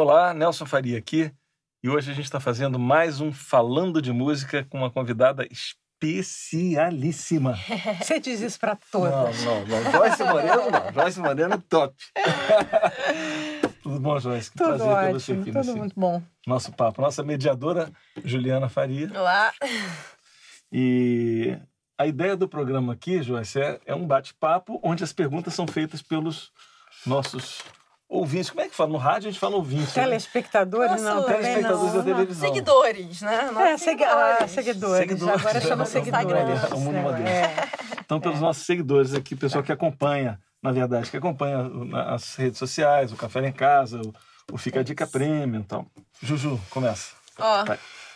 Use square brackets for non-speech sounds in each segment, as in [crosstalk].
Olá, Nelson Faria aqui. E hoje a gente está fazendo mais um Falando de Música com uma convidada especialíssima. [laughs] Você diz isso para todas. Não, não, não. Joyce Moreno, não. Joyce Moreno é top. [laughs] Tudo bom, Joyce? Que tudo prazer ótimo, ter você aqui tudo nesse muito bom. nosso papo. Nossa mediadora, Juliana Faria. Olá. E a ideia do programa aqui, Joyce, é, é um bate-papo onde as perguntas são feitas pelos nossos ouvintes. Como é que fala? No rádio a gente fala ouvintes. né? Telespectadores, não, Nossa, telespectadores não. da televisão. Seguidores, né? É, Nossos segui ah, seguidores. Seguidores. Agora [laughs] chama É, seguidores. Instagram. É o mundo moderno. É. Então, pelos nossos seguidores aqui, pessoal que acompanha, na verdade, que acompanha as redes sociais, o Café em Casa, o, o Fica a Dica Premium e tal. Juju, começa. Ó,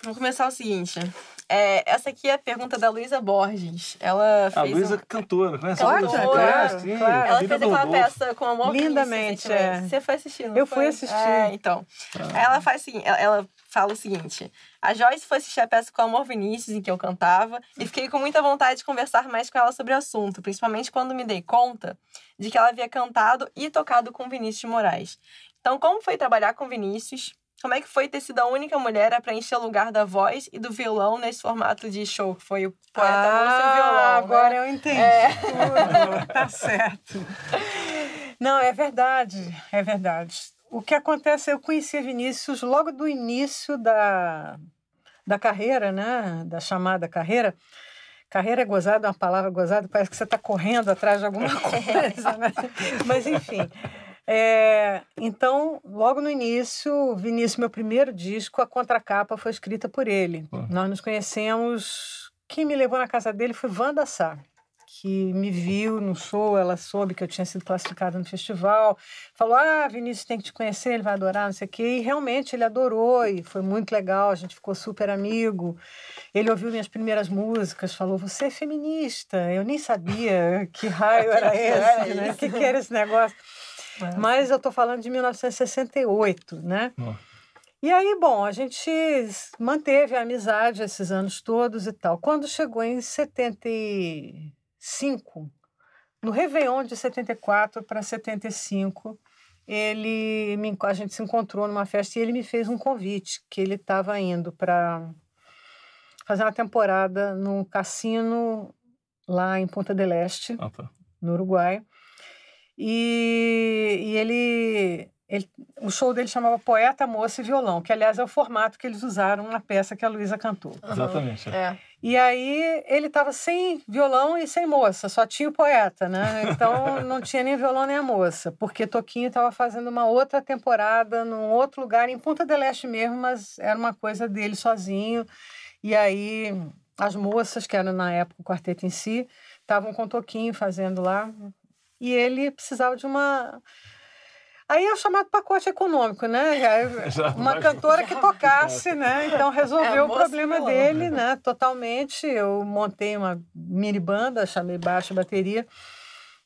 vamos começar o seguinte. É, essa aqui é a pergunta da Luísa Borges. Ela A fez. Luísa um- cantora, conhece Claro, a Luísa? claro, Conhece, claro. Ela fez aquela peça com amor Lindamente, é. Você foi assistir, não Eu foi? fui assistir. É, então. Aí ela faz assim, ela, ela fala o seguinte: a Joyce foi assistir a peça com Amor Vinícius, em que eu cantava, e fiquei com muita vontade de conversar mais com ela sobre o assunto, principalmente quando me dei conta de que ela havia cantado e tocado com Vinícius de Moraes. Então, como foi trabalhar com Vinícius? Como é que foi ter sido a única mulher a preencher o lugar da voz e do violão nesse formato de show, que foi o poeta Ah, Violão? né? agora eu entendi É. tudo. [laughs] Tá certo. Não, é verdade, é verdade. O que acontece, eu conheci Vinícius logo do início da, da carreira, né? Da chamada carreira. Carreira é gozada, é uma palavra gozada, parece que você está correndo atrás de alguma [laughs] coisa, né? Mas, enfim. É, então, logo no início, Vinícius, meu primeiro disco, a contracapa foi escrita por ele. Uhum. Nós nos conhecemos. Quem me levou na casa dele foi Wanda Sá, que me viu no show, ela soube que eu tinha sido classificada no festival. Falou: Ah, Vinícius tem que te conhecer, ele vai adorar, não sei o quê. E realmente ele adorou e foi muito legal, a gente ficou super amigo. Ele ouviu minhas primeiras músicas, falou: Você é feminista. Eu nem sabia que raio era [laughs] esse, né? O que, que era esse negócio? Mas eu tô falando de 1968, né? Ó. E aí, bom, a gente manteve a amizade esses anos todos e tal. Quando chegou em 75, no Réveillon de 74 para 75, ele me, a gente se encontrou numa festa e ele me fez um convite que ele estava indo para fazer uma temporada no cassino lá em Ponta del Este tá. no Uruguai. E, e ele, ele- O show dele chamava Poeta, Moça e Violão, que aliás é o formato que eles usaram na peça que a Luísa cantou. Exatamente. é. É. E aí ele estava sem violão e sem moça, só tinha o poeta, né? Então [laughs] não tinha nem violão nem a moça, porque Toquinho estava fazendo uma outra temporada num outro lugar, em Ponta del Este mesmo, mas era uma coisa dele sozinho. E aí as moças, que eram na época o quarteto em si, estavam com Toquinho fazendo lá. E ele precisava de uma. Aí é o chamado pacote econômico, né? [laughs] Já Uma cantora [laughs] que tocasse, né? Então [laughs] resolveu É, o problema violão. dele, né? Totalmente. Eu montei uma mini banda, chamei baixo bateria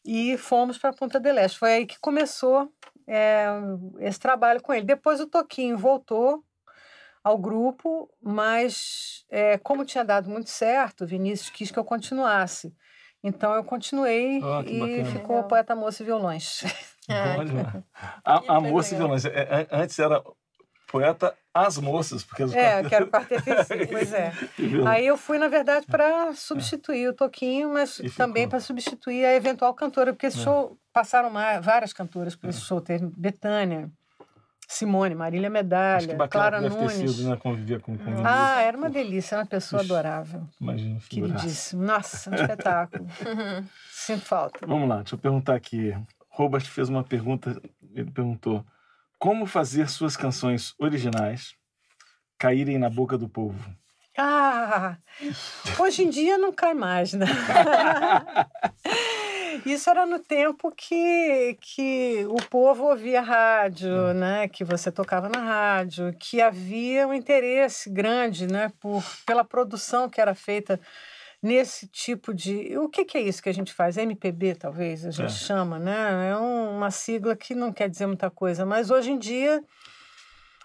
e fomos para Ponta del Este. Foi aí que começou é, esse trabalho com ele. Depois o Toquinho voltou ao grupo, mas é, como tinha dado muito certo, o Vinícius quis que eu continuasse. Então eu continuei Ah, que e bacana. ficou Legal. Poeta Moça e Violões. É. Bom demais. A, a moça e violões. É, é, Antes era poeta As Moças, porque os É, quartetos- [laughs] que era o quarteto em si, pois é. [laughs] Aí eu fui, na verdade, para substituir o Toquinho, mas E também para substituir a eventual cantora, porque esse É. show passaram várias cantoras por esse show. Teve Betânia, Simone, Marília Acho que Medalha, bacana Clara deve ter Nunes. sido, né? Conviver com, com. Ah, era uma delícia, era uma pessoa Ixi. adorável. Imagina. Queridíssimo. Nossa, um espetáculo. [laughs] Sinto falta. Vamos lá, deixa eu perguntar aqui. Robert fez uma pergunta, ele perguntou como fazer suas canções originais caírem na boca do povo? Ah, hoje em dia não cai mais, né? [laughs] Isso era no tempo que, que o povo ouvia rádio, né? Que você tocava na rádio, que havia um interesse grande, né? Por, pela produção que era feita nesse tipo de. O que, que é isso que a gente faz? MPB, talvez, a gente É. chama, né? É um- uma sigla que não quer dizer muita coisa, mas hoje em dia.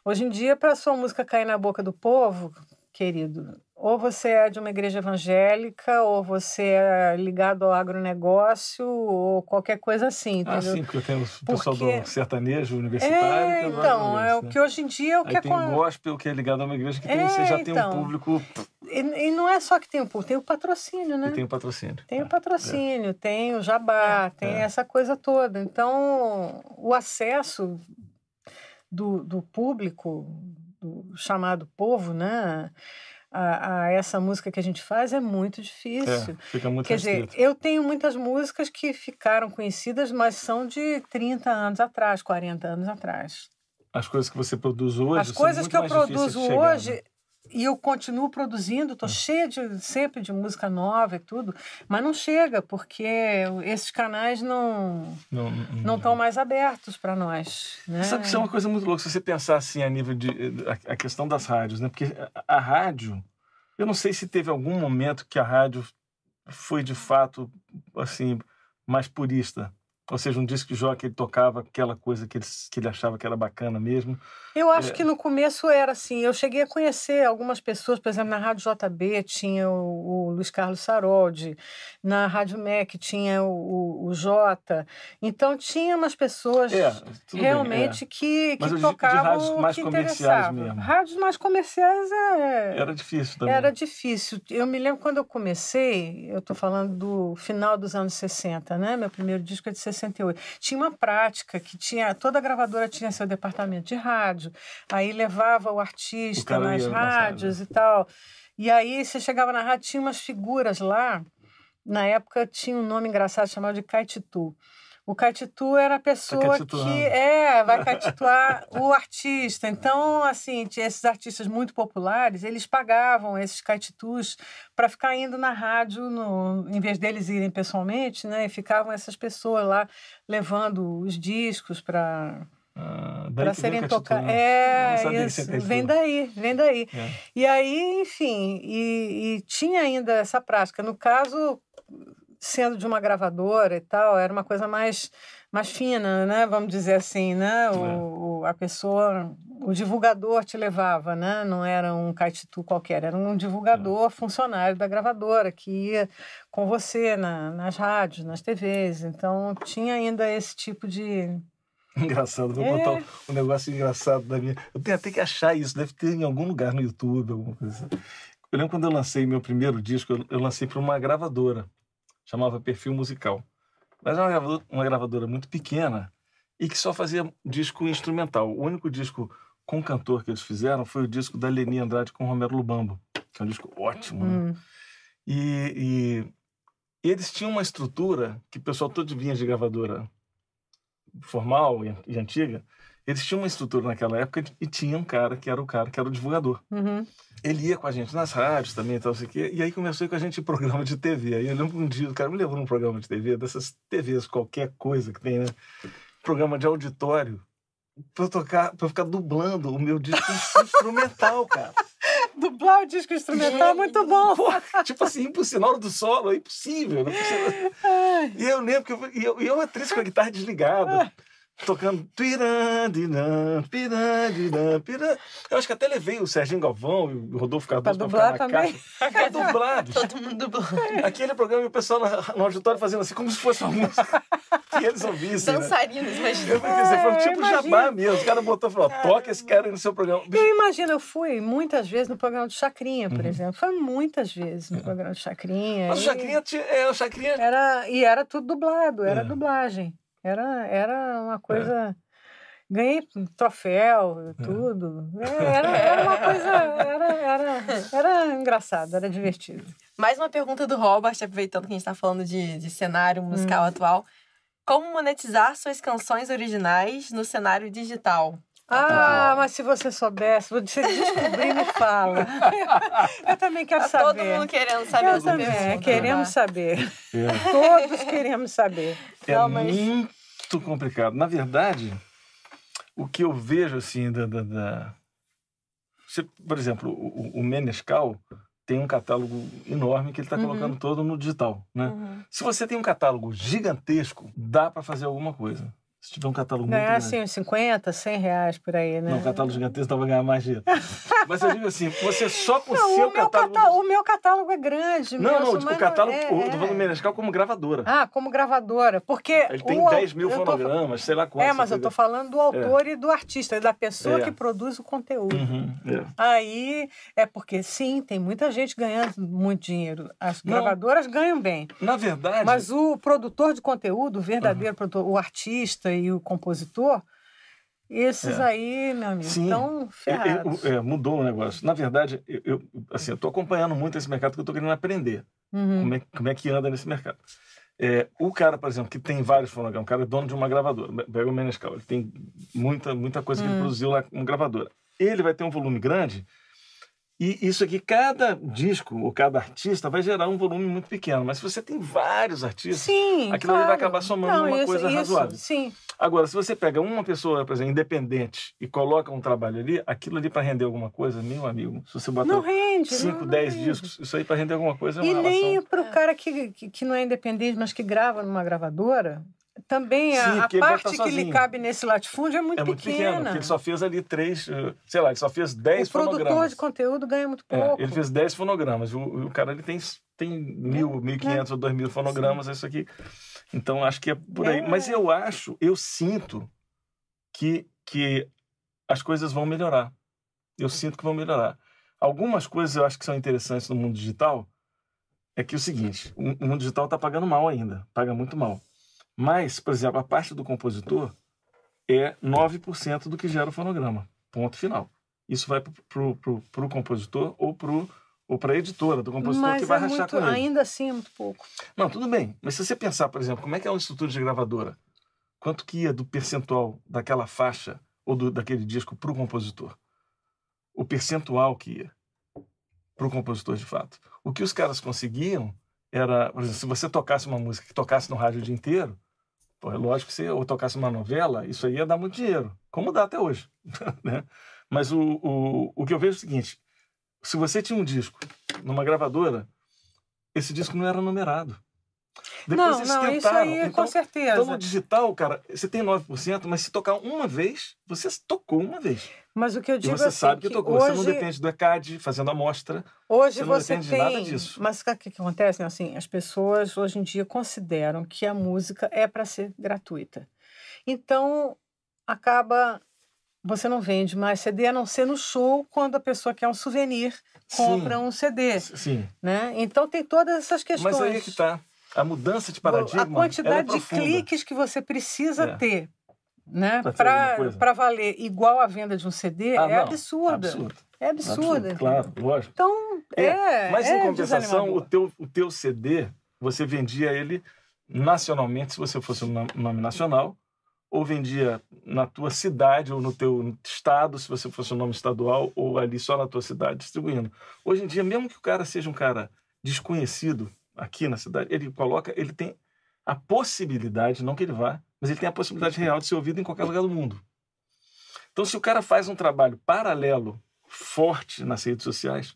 Hoje em dia, para sua música cair na boca do povo, querido, ou você é de uma igreja evangélica, ou você é ligado ao agronegócio, ou qualquer coisa assim, Ah, entendeu? sim, porque tem o pessoal Porque- do sertanejo universitário. É, é então, é o agronegócio, que hoje em dia é o né? que Aí tem o gospel, que é ligado a uma igreja que tem, É, você já tem um então. público E, e não é só que tem o público, tem o patrocínio, né? e tem o patrocínio. Tem o É, patrocínio, tem o jabá, tem É. essa coisa toda. Então, o acesso do, do público, do chamado povo, né, a, a essa música que a gente faz é muito É, difícil. fica muito Quer dizer, restrito. eu tenho muitas músicas que ficaram conhecidas, mas são de 30 anos atrás, 40 anos atrás. As coisas que você produz hoje As coisas que eu produzo chegar, hoje, né? E eu continuo produzindo, estou cheia de, sempre de música nova e tudo, mas não chega, porque esses canais não Não, não estão mais abertos para nós. Né? Sabe que isso é uma coisa muito louca, se você pensar assim a nível de. a, a questão das rádios, né? Porque a, a rádio, eu não sei se teve algum momento que a rádio foi de fato, assim, mais purista. Ou seja, um disco de jockey ele tocava aquela coisa que ele, que ele achava que era bacana mesmo. Eu acho É. que no começo era assim. Eu cheguei a conhecer algumas pessoas, por exemplo, na Rádio JB tinha o, o Luiz Carlos Saroldi, na Rádio MEC tinha o, o, o Jota. Então tinha umas pessoas É, tudo bem, realmente que, Mas que de tocavam rádios o mais que comerciais mesmo. Rádios mais comerciais é, é. Era difícil também. Era difícil. Eu me lembro quando eu comecei, eu estou falando do final dos anos 60, né? Meu primeiro disco é de 68. Tinha uma prática que tinha, toda gravadora tinha seu departamento de rádio, aí levava o O artista cara nas rádios e tal. E aí você chegava na rádio, tinha umas figuras lá. Na época tinha um nome engraçado chamado de Caetitu. O Caetitu era a pessoa caetituando. que é, vai caetituar o artista. Então, assim, esses artistas muito populares, eles pagavam esses caetitus para ficar indo na rádio, no, em vez deles irem pessoalmente, né? E ficavam essas pessoas lá levando os discos para Ah, para serem tocados. Não É, isso. Vem daí, vem daí. É. E aí, enfim, e, e tinha ainda essa prática. No caso, sendo de uma gravadora e tal, era uma coisa mais, mais fina, né? Vamos dizer assim, né? O, o- a pessoa, o divulgador te levava, né? Não era um caetitu qualquer, era um divulgador funcionário da gravadora que ia com você na, nas rádios, nas TVs. Então, tinha ainda esse tipo de... [laughs] Engraçado, vou É. botar um, negócio engraçado da minha. Eu tenho até que achar isso, deve ter em algum lugar no YouTube, alguma coisa assim. Eu lembro quando eu lancei meu primeiro disco, eu, eu lancei para uma gravadora, chamava Perfil Musical. Mas era uma gravadora, uma gravadora muito pequena e que só fazia disco instrumental. O único disco com cantor que eles fizeram foi o disco da Leni Andrade com Romero Lubambo, que é um disco ótimo. né? Hum, E, e eles tinham uma estrutura que o pessoal todo vinha de gravadora formal e, e antiga. Eles tinham uma estrutura naquela época e tinha um cara que era o cara que era o divulgador. uhum. Ele ia com a gente nas rádios também e tal, sei o quê. E aí começou com a gente em programa de TV. Aí eu lembro um dia o cara me levou num programa de TV, dessas TVs, qualquer coisa que tem, né? Programa de auditório. Pra eu tocar, pra eu ficar dublando o meu disco [laughs] instrumental, cara. Dublar o disco instrumental é muito bom. Pô, tipo assim, impossível. Na hora do solo, é impossível. É possível. Ai. E eu lembro que eu, e eu, e eu atriz com a guitarra desligada, tocando. pirandinã, pirandinã, pirã. Eu acho que até levei o Serginho Galvão e o Rodolfo Cardoso Pra pra, dublar também? Pra [laughs] dublar, bicho. Todo mundo dublou. Aquele programa e o pessoal no auditório fazendo assim, como se fosse uma música que eles ouvissem. Né? Dançarinos, Eu imagina. falei, assim, foi É, tipo imagina. jabá mesmo. O cara botou e falou: toca esse cara aí no seu programa. Bicho, Eu imagino, eu fui muitas vezes no programa do Chacrinha, por Uhum. exemplo. Foi muitas vezes no programa do Chacrinha. Mas o e Chacrinha, tinha- é, o Chacrinha Era, e era tudo dublado, era É. dublagem. Era, era uma coisa. Ganhei troféu, É. tudo. [laughs] Era, era uma coisa. Era, era, era engraçado, era divertido. Mais uma pergunta do Robert, aproveitando que a gente tá falando de, de cenário musical atual. Como monetizar suas canções originais no cenário digital? Ah, mas se você soubesse, você descobrir, me fala. [laughs] Eu também quero Tá saber. todo mundo querendo saber Eu também, pergunta. queremos né? saber. É. Todos queremos saber. É Não, mas- muito complicado. Na verdade, o que eu vejo assim da. da, da- Você, por exemplo, o, o- o Menescal tem um catálogo enorme que ele está Uhum. colocando todo no digital, né? Uhum. Se você tem um catálogo gigantesco, dá para fazer alguma coisa. Se tiver um catálogo muito Ganhar grande. assim uns 50, 100 reais por aí, né? Não, o catálogo gigantesco dá pra ganhar mais dinheiro. Mas eu digo assim, você só por Não, seu o, catálogo... catá- o meu catálogo é grande. Não, Nelson, não, tipo, o catálogo, é, eu tô é. falando do Menescal como gravadora. Ah, como gravadora. Porque. Ele tem o- 10 mil eu tô- fonogramas, sei lá quantos. É, mas eu tô falando do autor e do artista, da pessoa É. que produz o conteúdo. Uhum, é. Aí é porque, sim, tem muita gente ganhando muito dinheiro. As Não. gravadoras ganham bem. Na verdade, Mas o produtor de conteúdo, o verdadeiro produtor, o artista e o compositor, esses É. aí, meu amigo, Sim. estão eu- ferrados. eu- é, mudou o negócio. Na verdade, eu, eu, assim, eu tô acompanhando muito esse mercado que eu tô querendo aprender. Uhum. como é, como é que anda nesse mercado. É, o cara, por exemplo, que tem vários fonogramas, o cara é dono de uma gravadora, pega o Menescal, ele tem muita, muita coisa que ele Hum. produziu lá com gravadora. Ele vai ter um volume grande e isso aqui, cada disco ou cada artista vai gerar um volume muito pequeno. Mas se você tem vários artistas, Sim, aquilo ali vai claro. acabar somando Não, uma isso- coisa isso, razoável. Sim, Agora, se você pega uma pessoa, por exemplo, independente e coloca um trabalho ali, aquilo ali para render alguma coisa, meu amigo, se você botar rende. 5, não, 10 não rende. discos, isso aí para render alguma coisa é uma E relação... nem para o cara que, que, que não é independente, mas que grava numa gravadora, também a- Sim, a, parte que lhe cabe nesse latifúndio é muito É muito pequeno, pequena. porque ele só fez ali três, eh, sei lá, ele só fez dez o produtor fonogramas. de conteúdo ganha muito É, pouco. ele fez 10 fonogramas. O, o cara ele tem, tem mil, mil e quinhentos ou dois mil fonogramas, é isso aqui. Então acho que é por aí. É. Mas eu acho, eu sinto que, que as coisas vão melhorar. Eu sinto que vão melhorar. Algumas coisas eu acho que são interessantes no mundo digital é que é o seguinte, o, o mundo digital está pagando mal ainda, paga muito mal. Mas, por exemplo, a parte do compositor é 9% do que gera o fonograma. Ponto final. Isso vai para o compositor ou para ou a editora do compositor mas que vai é rachar muito, com ele. ainda assim é muito pouco. Não, tudo bem. Mas se você pensar, por exemplo, como é que é uma estrutura de gravadora? Quanto que ia do percentual daquela faixa ou do, daquele disco para o compositor? O percentual que ia para o compositor de fato. O que os caras conseguiam era, por exemplo, se você tocasse uma música que tocasse no rádio o dia inteiro, pô, é lógico que você ou tocasse uma novela, isso aí ia dar muito dinheiro, como dá até hoje. [laughs] né? Mas o, o, o que eu vejo é o seguinte: se você tinha um disco numa gravadora, esse disco não era numerado. Depois não, não, isso tentaram. aí então, com certeza. então, no digital, cara, você tem 9%, mas se tocar uma vez, você tocou uma vez. Mas o que eu E digo você assim, sabe que, que tocou. hoje, Você não depende do ECAD fazendo amostra. hoje você não você depende de tem... nada disso. Mas o que, que acontece? né? Assim, as pessoas hoje em dia consideram que a música é para ser gratuita. Então, acaba... Você não vende mais CD, a não ser no show, quando a pessoa quer um souvenir, compra Sim. um CD. Sim. Né? Então, tem todas essas questões. Mas aí é que tá. A mudança de paradigma. a quantidade ela é de cliques que você precisa É. ter né, para valer igual a venda de um CD Ah, é não. absurda. Absurdo. É absurda. Absurdo, Claro, lógico. Então, É, é. Mas é em compensação, o teu, o teu CD, você vendia ele nacionalmente, se você fosse um nome nacional, ou vendia na tua cidade ou no teu estado, se você fosse um nome estadual, ou ali só na tua cidade distribuindo. Hoje em dia, mesmo que o cara seja um cara desconhecido aqui na cidade, ele coloca, ele tem a possibilidade, não que ele vá, mas ele tem a possibilidade real de ser ouvido em qualquer lugar do mundo. Então, se o cara faz um trabalho paralelo, forte nas redes sociais,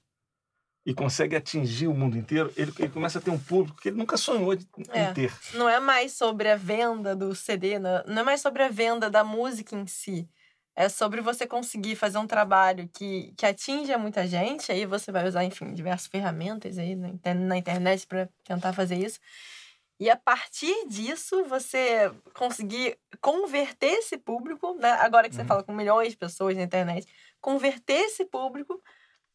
e consegue atingir o mundo inteiro, ele, ele começa a ter um público que ele nunca sonhou de, É. em ter. Não é mais sobre a venda do CD, não é mais sobre a venda da música em si. É sobre você conseguir fazer um trabalho que, que atinja muita gente. Aí você vai usar, enfim, diversas ferramentas aí na, inter- na internet para tentar fazer isso. E a partir disso, você conseguir converter esse público, né? agora que você Uhum. fala com milhões de pessoas na internet, converter esse público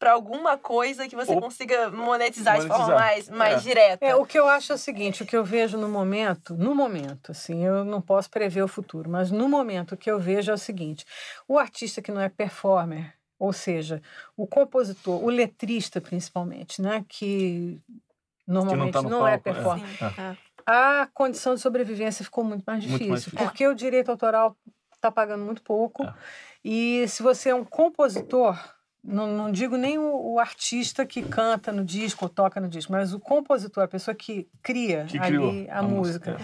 para alguma coisa que você Ou consiga monetizar, de forma monetizar. mais, mais É. direta. É, o que eu acho é o seguinte, o que eu vejo no momento, no momento, assim, eu não posso prever o futuro, mas no momento o que eu vejo é o seguinte, o artista que não é performer, ou seja, o compositor, o letrista principalmente, né, que normalmente no não, é palco, é. performer, é. a condição de sobrevivência ficou muito mais Muito difícil, mais difícil. porque o direito autoral está pagando muito pouco. É. E se você é um compositor, não, não digo nem o, o artista que canta no disco ou toca no disco, mas o compositor, a pessoa que cria que ali criou a, música.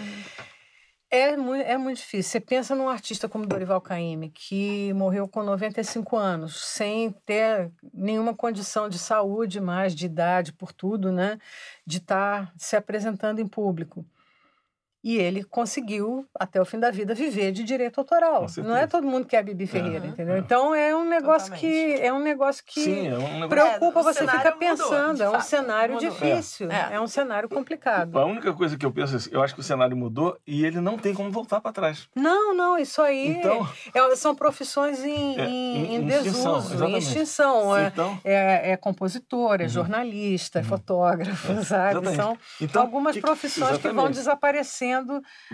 É muito, é muito difícil. Você pensa num artista como Dorival Caymmi, que morreu com 95 anos, sem ter nenhuma condição de saúde mais, de idade, por tudo, né? De estar se apresentando em público. E ele conseguiu, até o fim da vida, viver de direito autoral. Não é todo mundo que é Bibi Ferreira, Uhum, entendeu? é. Então é um negócio Totalmente. que é um negócio que Sim, é um negócio. preocupa, É, você fica mudou, pensando, de é um fato, cenário mudou. difícil, É. é. um cenário complicado. A única coisa que eu penso é assim, eu acho que o cenário mudou e ele não tem como voltar para trás. Não, não, isso aí Então- é- são profissões em, É, em- em- desuso, extinção, em exatamente. extinção. É, Então, Uhum. é, é compositor, é jornalista, é fotógrafo, sabe? Exatamente. São Então, algumas que- profissões que vão exatamente.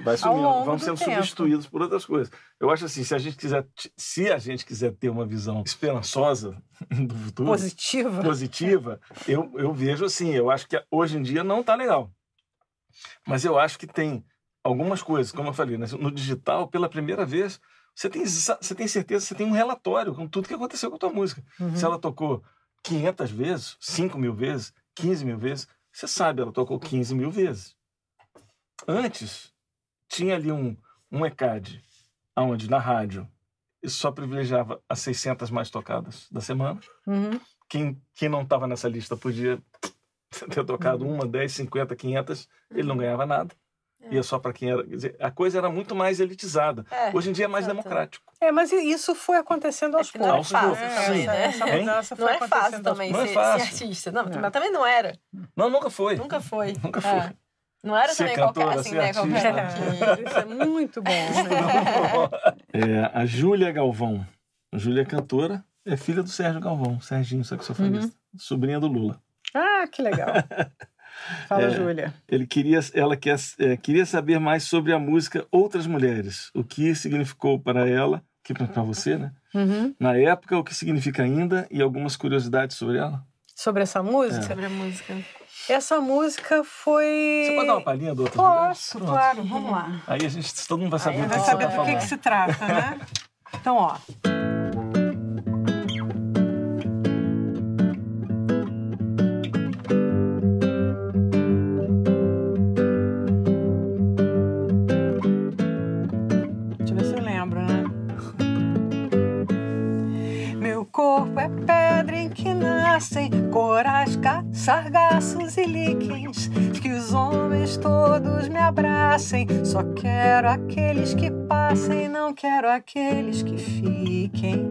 Vai ao longo vão do sendo tempo. substituídos por outras coisas. Eu acho assim, se a gente quiser, se a gente quiser ter uma visão esperançosa [laughs] do futuro, Positiva. positiva, eu, eu vejo assim, eu acho que hoje em dia não está legal. Mas eu acho que tem algumas coisas, como eu falei, né, no digital, pela primeira vez, você tem, você tem certeza, você tem um relatório com tudo que aconteceu com a tua música. Uhum. Se ela tocou 500 vezes, 5 mil vezes, 15 mil vezes, você sabe, ela tocou 15 mil vezes. Antes, tinha ali um, um ECAD, onde na rádio isso só privilegiava as 600 mais tocadas da semana. Uhum. Quem, quem não estava nessa lista podia [laughs] ter tocado uma, 10, 50, 500, ele não ganhava nada. Ia só para quem era. Quer dizer, a coisa era muito mais elitizada. É, Hoje em dia é mais democrático. É, mas isso foi acontecendo aos É que não é poucos. fácil né? também, Essa- né? Essa Não foi é fácil também Não é ser, ser fácil. artista. Não, É. mas também não era. Não, nunca foi. Nunca foi. Nunca É. foi. Não era Ser também cantora, qualquer assim, ser né? artista. Qualquer [laughs] É, isso é muito bom. né? É, a Júlia Galvão. A Júlia é cantora, é filha do Sérgio Galvão, Serginho, saxofonista, sobrinha do Lula. Ah, que legal. [laughs] Fala, É. Júlia. Ele queria, ela quer, é, queria saber mais sobre a música Outras Mulheres, o que significou para ela, que para você, né? Uhum. Na época, o que significa ainda e algumas curiosidades sobre ela. Sobre essa música? Sobre a música. Essa música foi. Você pode dar uma palhinha do Mulheres? Posso, claro, vamos lá. Aí a gente, todo mundo vai saber Aí do Vai que saber está do que, que se trata, né? [laughs] Então, ó. Sargaços e líquens. Que os homens todos me abracem. Só quero aqueles que passem, não quero aqueles que fiquem.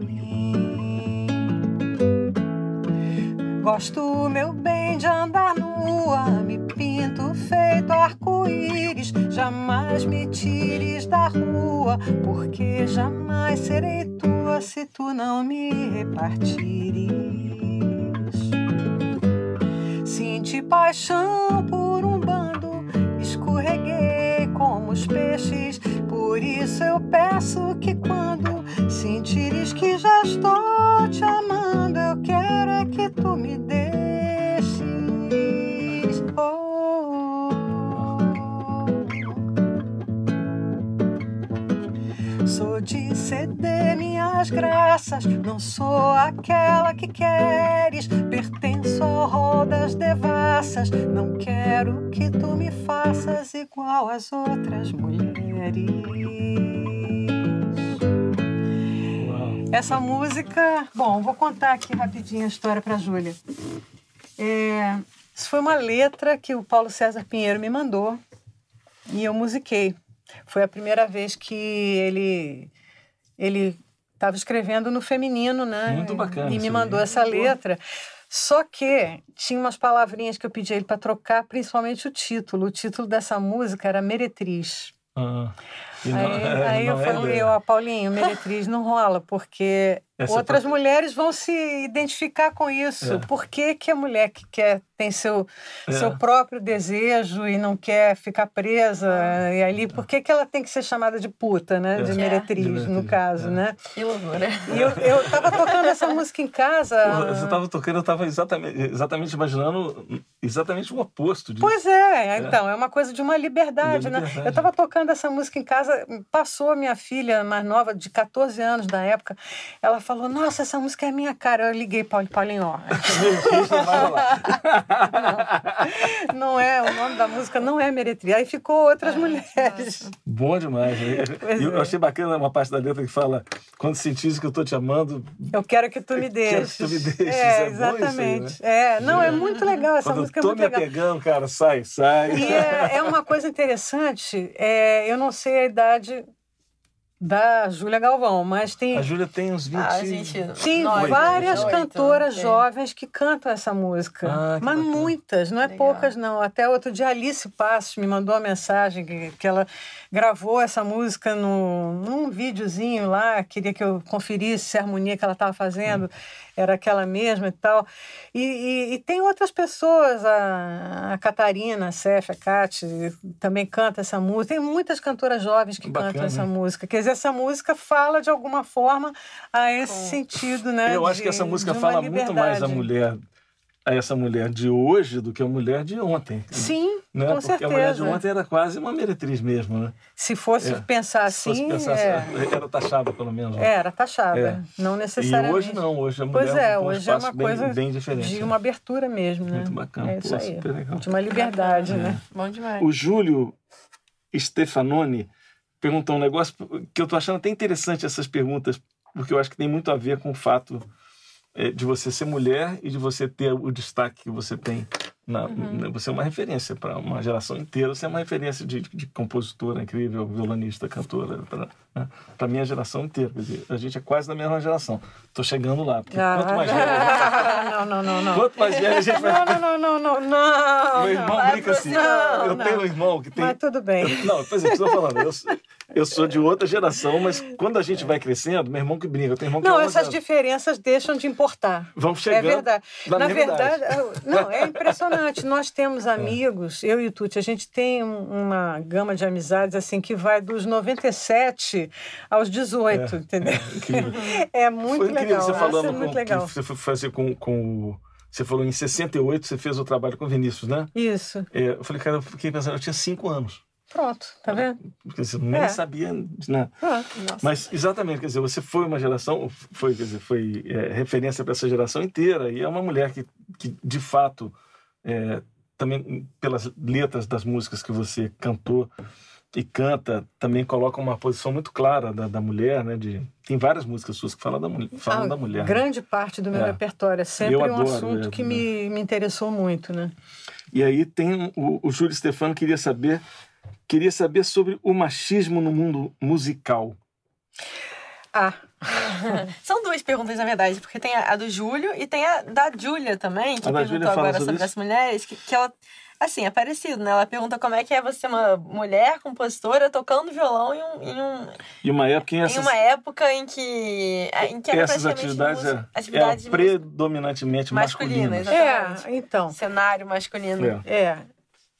Gosto, meu bem, de andar nua, me pinto feito arco-íris. Jamais me tires da rua, porque jamais serei tua se tu não me repartires. Senti paixão por um bando, escorreguei como os peixes. Por isso eu peço que quando sentires que já estou te amando, eu quero é que tu me deixes. Oh. Sou de ceder minhas graças, não sou aquela que queres. A rodas devassas, não quero que tu me faças igual às outras mulheres. Essa música, bom, vou contar aqui rapidinho a história para Júlia. É, isso foi uma letra que o Paulo César Pinheiro me mandou e eu musiquei. Foi a primeira vez que ele ele estava escrevendo no feminino, né? Muito bacana E me aí. mandou essa letra. Só que tinha umas palavrinhas que eu pedi a ele para trocar, principalmente o título. O título dessa música era Meretriz. Ah, Aí, é- [laughs] aí eu não é falei, dele. ó, Paulinho, meretriz não rola, porque Essa outras mulheres vão se identificar com isso. É. Por que, que a mulher que quer, tem seu, É. seu próprio desejo e não quer ficar presa e ali, por que, que ela tem que ser chamada de puta, né? É. De É. meretriz, De no meretriz, caso, é. né? Que loucura. E eu, eu tava tocando essa música em casa. Porra, Você estava tocando, eu estava exatamente, exatamente imaginando exatamente o oposto disso. Pois é, então, é uma coisa de uma liberdade, De né? liberdade. Eu estava tocando essa música em casa, passou a minha filha mais nova, de 14 anos na época, ela falou, nossa, essa música é minha cara. Eu liguei, Paulo, Paulinho, [laughs] não não é, o nome da música não é Meretria. Aí ficou outras mulheres. Bom demais. né? [laughs] Eu é. achei bacana uma parte da letra que fala: quando sentires que eu estou te amando, Eu quero que tu me Eu quero deixes. que tu me deixes. É, É bom isso aí, exatamente. É, não, é muito legal essa quando eu música. é Tô muito me legal. apegando, cara, sai, sai. E é, é uma coisa interessante, é, eu não sei a idade da Júlia Galvão, mas tem, A Júlia tem uns 20. Ah, gente. tem nove, várias cantoras é. jovens que cantam essa música. Ah, mas bacana. muitas, não é Legal. poucas, não. Até outro dia Alice Passos me mandou uma mensagem que, que ela gravou essa música no, num videozinho lá, queria que eu conferisse se a harmonia que ela estava fazendo era aquela mesma e tal. E, e- e tem outras pessoas, a, a Catarina, a Cef, a Cate, também canta essa música. Tem muitas cantoras jovens que Bacana, cantam essa música. Quer dizer, essa música fala de alguma forma a esse Com- sentido, né? Eu acho de- que essa música fala muito mais a liberdade. mulher, a essa mulher de hoje do que a mulher de ontem. Sim, né? com Porque certeza. a mulher de ontem era quase uma meretriz mesmo, né? Se fosse É. pensar Se fosse assim, pensar, é, era taxada pelo menos. né? era taxada, É. não E necessariamente. hoje não, hoje a mulher Pois é, tem um hoje é uma bem, coisa bem diferente. de né? uma abertura mesmo, né? Muito bacana, É isso pô, aí. super legal. De uma liberdade, É. né? Bom demais. O Júlio Stefanoni perguntou um negócio que eu tô achando até interessante essas perguntas, porque eu acho que tem muito a ver com o fato de você ser mulher e de você ter o destaque que você tem. Na, Uhum. Você é uma referência para uma geração inteira, você é uma referência de, de compositora incrível, violonista, cantora, para né? a minha geração inteira. Quer dizer, a gente é quase da mesma geração. Tô chegando lá, porque quanto mais velho, [laughs] não, não, não, não. quanto mais velho a gente vai Não, não, não, não, não, não. Meu irmão vai brinca assim. aproximando. eu tenho um irmão que tem Mas tudo bem. não, por exemplo, estou falando, eu, sou- eu sou de outra geração, mas quando a gente vai crescendo, meu irmão que brinca, eu tenho irmão que Não, é essas 11 anos. diferença deixam de importar. Vamos É chegando. verdade. na Na verdade, não, é impressionante. Nós temos amigos, eu e o Tuti, a gente tem um- uma gama de amizades assim que vai dos 97 aos 18, entendeu? incrível. [laughs] É muito Foi legal. você falando é com, muito legal. você foi fazer com, com o- Você falou em 68, você fez o trabalho com o Vinícius, né? Isso. É, eu falei, cara, eu fiquei pensando, eu tinha cinco anos. Pronto, tá vendo? Porque você nem É. sabia, né? Nossa. Mas exatamente, quer dizer, você foi uma geração, foi, quer dizer, foi é, referência para essa geração inteira e é uma mulher que, que de fato, é, também pelas letras das músicas que você cantou e canta, também coloca uma posição muito clara da, da mulher, né? De, tem várias músicas suas que falam da, mul- falam Ah, da mulher. né? Grande parte do meu É. repertório. É sempre Eu um adoro, assunto é, que me, me interessou muito, né? E aí tem o, o Júlio Stefano queria saber queria saber sobre o machismo no mundo musical. Ah, [laughs] São duas perguntas, na verdade, porque tem a, a do Júlio e tem a da Júlia também, que A da perguntou agora sobre sobre, as mulheres, que, que ela. Assim, é parecido, né? Ela pergunta como é que é você uma mulher compositora tocando violão em, um, em, um, E uma época em em essas, uma época em que. Em que essas atividades, música- é, atividades eram predominantemente masculinas. Masculinas, é, então. cenário masculino. É. É.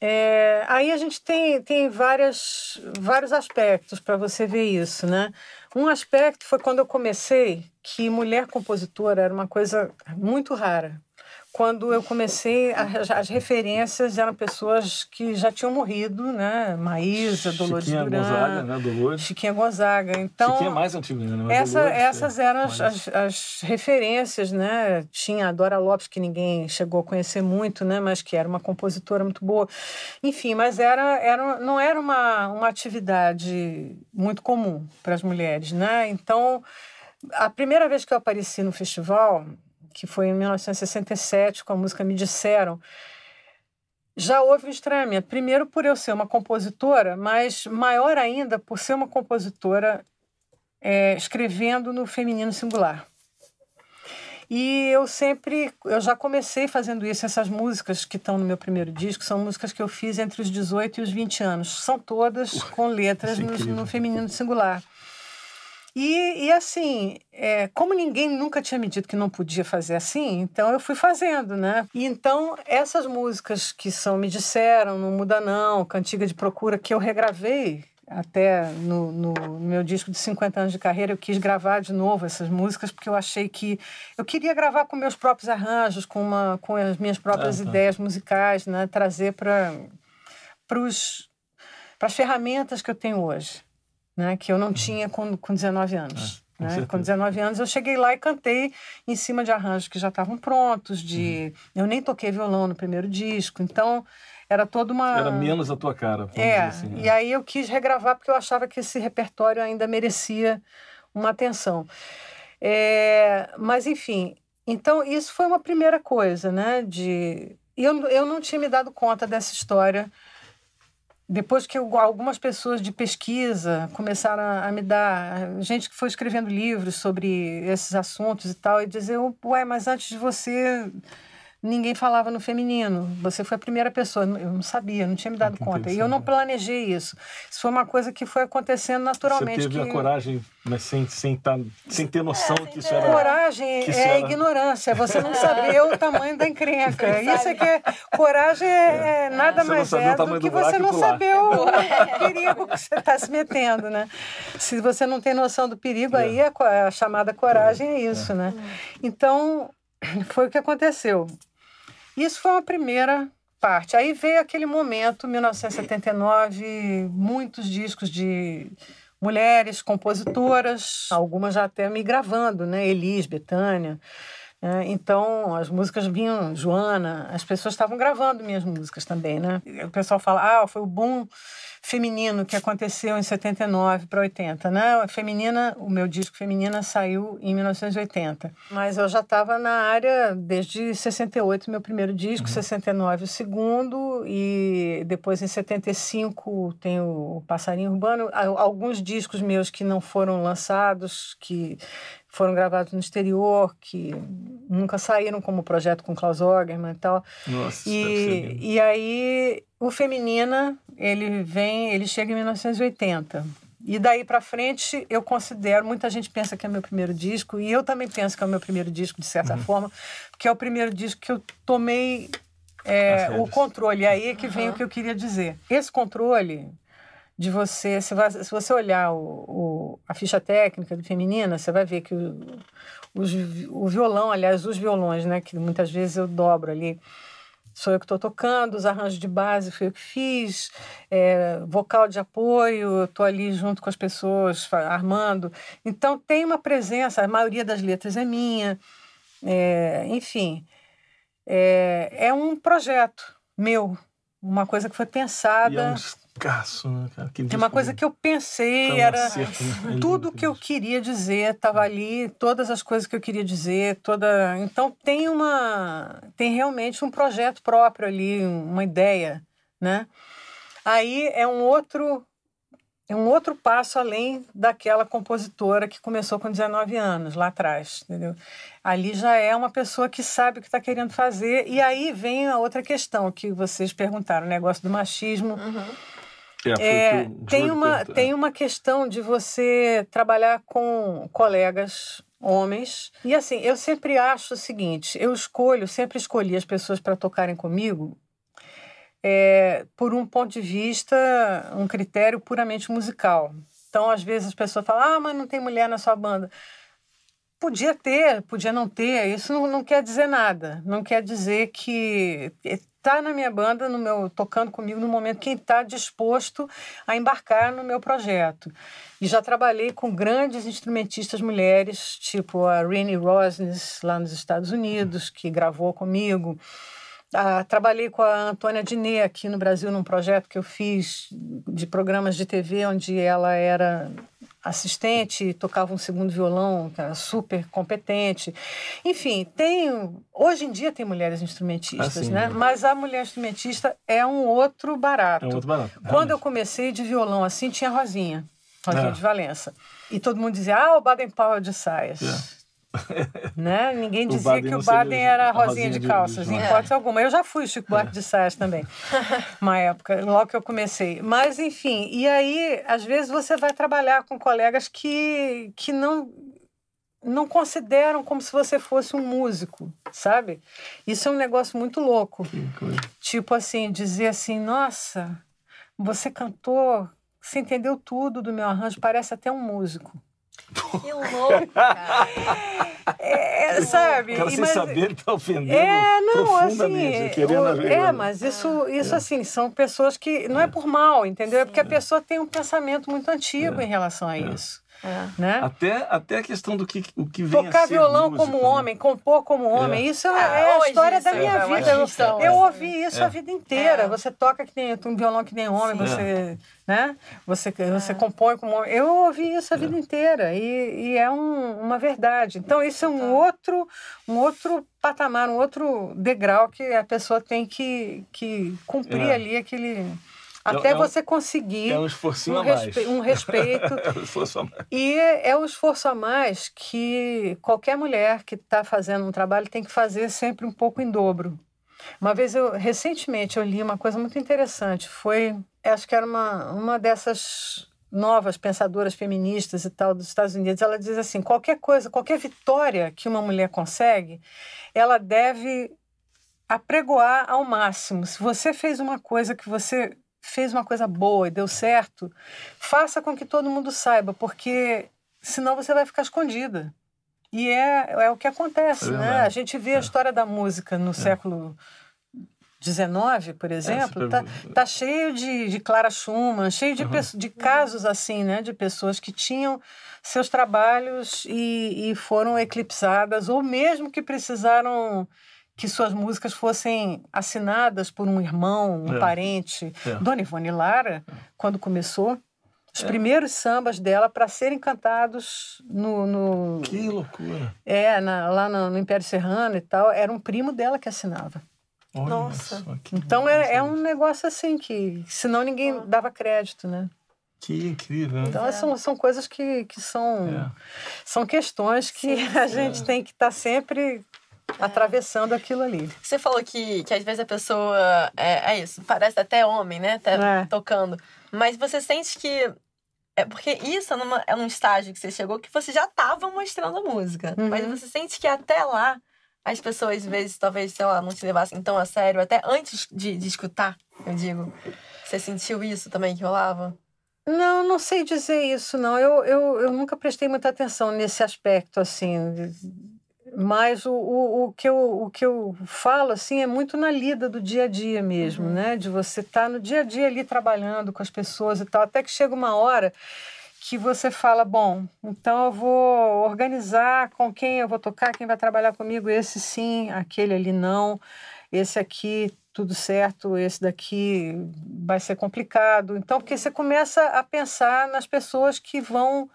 É, aí a gente tem, tem várias, vários aspectos para você ver isso, né? Um aspecto foi quando eu comecei que mulher compositora era uma coisa muito rara. Quando eu comecei, as, as referências eram pessoas que já tinham morrido, né? Maísa, Dolores Chiquinha Duran, Gonzaga, né? Dolores. Chiquinha Gonzaga. Então, Chiquinha é mais antiga, né? Essa, Dolores, essas é, eram as, mais- as, as referências, né? Tinha a Dora Lopes, que ninguém chegou a conhecer muito, né? Mas que era uma compositora muito boa. Enfim, mas era, era, não era uma, uma atividade muito comum para as mulheres, né? Então, a primeira vez que eu apareci no festival, que foi em 1967, com a música Me Disseram, já houve um estranhamento. Primeiro, por eu ser uma compositora, mas maior ainda por ser uma compositora é, escrevendo no feminino singular. E eu sempre, eu já comecei fazendo isso. Essas músicas que estão no meu primeiro disco são músicas que eu fiz entre os 18 e os 20 anos. São todas com letras é no, no feminino singular. E, e assim, é, como ninguém nunca tinha me dito que não podia fazer assim, então eu fui fazendo, né? E então, essas músicas que são Me Disseram, Não Muda Não, Cantiga de Procura, que eu regravei até no, no, no meu disco de 50 anos de carreira, eu quis gravar de novo essas músicas, porque eu achei que eu queria gravar com meus próprios arranjos, com, uma, com as minhas próprias Ah, tá. ideias musicais, né? Trazer para as ferramentas que eu tenho hoje né, que eu não tinha com, com 19 anos. com né? Com 19 anos eu cheguei lá e cantei em cima de arranjos que já estavam prontos, de eu nem toquei violão no primeiro disco, então era toda uma Era menos a tua cara. é, assim, e aí eu quis regravar porque eu achava que esse repertório ainda merecia uma atenção. É, mas enfim, então isso foi uma primeira coisa, né, de eu, eu não tinha me dado conta dessa história. Depois que eu, algumas pessoas de pesquisa começaram a, a, me dar, gente que foi escrevendo livros sobre esses assuntos e tal, e dizer, ué, mas antes de você ninguém falava no feminino. Você foi a primeira pessoa. Eu não sabia, não tinha me dado conta. E eu não planejei isso. Isso foi uma coisa que foi acontecendo naturalmente. Você teve que... a coragem, mas sem, sem, tá, sem ter noção é, que isso era. Coragem é era... ignorância. Você não saber o tamanho da encrenca. Isso é que é... coragem é, é. nada você mais é do, do que você não saber o [laughs] perigo que você está se metendo, né? Se você não tem noção do perigo, aí a, a chamada coragem é isso, né? Então, foi o que aconteceu. Isso foi uma primeira parte. Aí veio aquele momento, 1979, muitos discos de mulheres compositoras, algumas já até me gravando, né? Elis, Betânia. Né? Então, as músicas vinham, Joana, as pessoas estavam gravando minhas músicas também, né? O pessoal fala, ah, foi o boom feminino que aconteceu em 79 para 80, né? Feminina, o meu disco Feminina saiu em 1980, mas eu já estava na área desde 68, meu primeiro disco, uhum. 69 o segundo e depois em 75 tem o Passarinho Urbano, alguns discos meus que não foram lançados, que foram gravados no exterior, que nunca saíram como projeto com Klaus Ogerman e tal. Nossa, e, e aí o Feminina, ele vem, ele chega em 1980. E daí para frente, eu considero, muita gente pensa que é meu primeiro disco, e eu também penso que é o meu primeiro disco, de certa uhum. forma, porque é o primeiro disco que eu tomei é, o controle. E aí é que vem uhum. o que eu queria dizer. Esse controle de você, se, se você olhar o, o, a ficha técnica do Feminina, você vai ver que o, os, o violão, aliás, os violões, né, que muitas vezes eu dobro ali, sou eu que estou tocando, os arranjos de base fui eu que fiz, é, vocal de apoio, estou ali junto com as pessoas armando. Então tem uma presença, a maioria das letras é minha, é, enfim, é, é um projeto meu, uma coisa que foi pensada. E é um né, cara? Que é uma coisa que eu pensei, um era acerto, né? tudo que eu queria dizer estava ali, todas as coisas que eu queria dizer, toda. Então tem uma, tem realmente um projeto próprio ali, uma ideia, né? Aí é um outro é um outro passo além daquela compositora que começou com 19 anos, lá atrás, entendeu? Ali já é uma pessoa que sabe o que está querendo fazer. E aí vem a outra questão que vocês perguntaram, o negócio do machismo. Uhum. É, é tem, uma, tem uma questão de você trabalhar com colegas homens. E assim, eu sempre acho o seguinte: eu escolho, sempre escolhi as pessoas para tocarem comigo é, por um ponto de vista, um critério puramente musical. Então, às vezes, as pessoas falam: ah, mas não tem mulher na sua banda. Podia ter, podia não ter, isso não, não quer dizer nada. Não quer dizer que está na minha banda, no meu tocando comigo no momento quem está disposto a embarcar no meu projeto. E já trabalhei com grandes instrumentistas mulheres, tipo a Renee Rosnes lá nos Estados Unidos, que gravou comigo. Ah, trabalhei com a Antônia Diné aqui no Brasil num projeto que eu fiz de programas de TV, onde ela era assistente, tocava um segundo violão, que era super competente. Enfim, tem hoje em dia tem mulheres instrumentistas, assim, né? Mas a mulher instrumentista é um outro barato. É um outro barato. Quando eu comecei de violão assim, tinha Rosinha, Rosinha é. de Valença. E todo mundo dizia: "Ah, o Baden Powell de saias". É. né? Ninguém dizia que o Baden era rosinha, rosinha de calças, em hipótese alguma. Eu já fui Chico Buarque de Saias também, uma época, logo que eu comecei. Mas, enfim, e aí, às vezes, você vai trabalhar com colegas que, que não, não consideram como se você fosse um músico, sabe? Isso é um negócio muito louco. Tipo assim, dizer assim, nossa, você cantou, você entendeu tudo do meu arranjo, parece até um músico. Que louco, cara. É, sabe? O cara sem saber, ele tá ofendendo é, não, profundamente. Assim, querendo é, mas isso, isso é. assim, são pessoas que... Não é por mal, entendeu? É porque a pessoa tem um pensamento muito antigo é. em relação a é. isso. É. Né? Até, até a questão do que, o que vem Tocar violão música, como né? homem, compor como homem, isso é, Ah, é a história da minha é uma vida. Eu, eu ouvi isso a vida inteira. É. Você toca que nem um violão que nem homem, Sim. você, né? Você, você compõe como homem. Eu ouvi isso a vida inteira e, e é um- uma verdade. Então isso é um outro, um outro patamar, um outro degrau que a pessoa tem que, que cumprir É. ali aquele até é um- você conseguir É um esforcinho um, a mais. respe- um respeito [laughs] é um esforço a mais. e é o esforço a mais que qualquer mulher que está fazendo um trabalho tem que fazer sempre um pouco em dobro. Uma vez eu, recentemente, eu li uma coisa muito interessante. Foi, acho que era uma, uma dessas novas pensadoras feministas e tal dos Estados Unidos. Ela diz assim: qualquer coisa, qualquer vitória que uma mulher consegue, ela deve apregoar ao máximo. Se você fez uma coisa que você fez uma coisa boa e deu certo, faça com que todo mundo saiba, porque senão você vai ficar escondida. E é, é o que acontece, É né? A gente vê a história da música no século XIX, por exemplo, super- tá, tá cheio de, de Clara Schumann, cheio de, Uhum. de casos assim, né? De pessoas que tinham seus trabalhos e, e foram eclipsadas, ou mesmo que precisaram que suas músicas fossem assinadas por um irmão, um É. parente. É. Dona Ivone Lara, quando começou, os primeiros sambas dela para serem cantados no, no- Que loucura. é, na- lá no, no Império Serrano e tal, era um primo dela que assinava. Olha Nossa. só, Então é, é um negócio assim que, senão ninguém dava crédito, né? Que incrível. né? Então É. são, são coisas que, que são, É. são questões que Sim, a gente tem que estar sempre atravessando aquilo ali. Você falou que, que às vezes a pessoa. É, é isso, parece até homem, né? Até É. tocando. Mas você sente que. É porque isso é, numa, é num estágio que você chegou que você já estava mostrando a música. Uhum. Mas você sente que até lá as pessoas, às vezes, talvez, sei lá, não te levassem tão a sério, até antes de, de escutar, eu digo. Você sentiu isso também que rolava? Não, não sei dizer isso, não. Eu, eu, eu nunca prestei muita atenção nesse aspecto, assim. Mas o, o, o, que eu, o que eu falo, assim, é muito na lida do dia a dia mesmo, né? De você estar no dia a dia ali trabalhando com as pessoas e tal. Até que chega uma hora que você fala, bom, então eu vou organizar com quem eu vou tocar, quem vai trabalhar comigo, esse sim, aquele ali não, esse aqui tudo certo, esse daqui vai ser complicado. Então, porque você começa a pensar nas pessoas que vão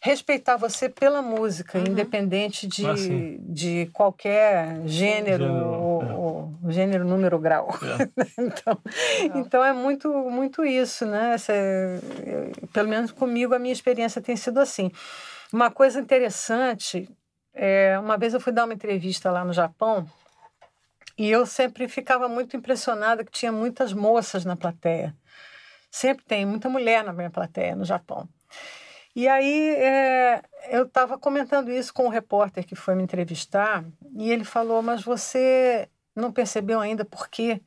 respeitar você pela música, Uhum. independente de, Ah, de qualquer gênero, Gênero, ou, é. ou gênero, número, grau. [laughs] então, então é muito, muito isso, né? Essa, é- pelo menos comigo a minha experiência tem sido assim. Uma coisa interessante, é, uma vez eu fui dar uma entrevista lá no Japão e eu sempre ficava muito impressionada que tinha muitas moças na plateia. Sempre tem muita mulher na minha plateia no Japão. E aí é, eu estava comentando isso com um repórter que foi me entrevistar e ele falou: Mas você não percebeu ainda por quê?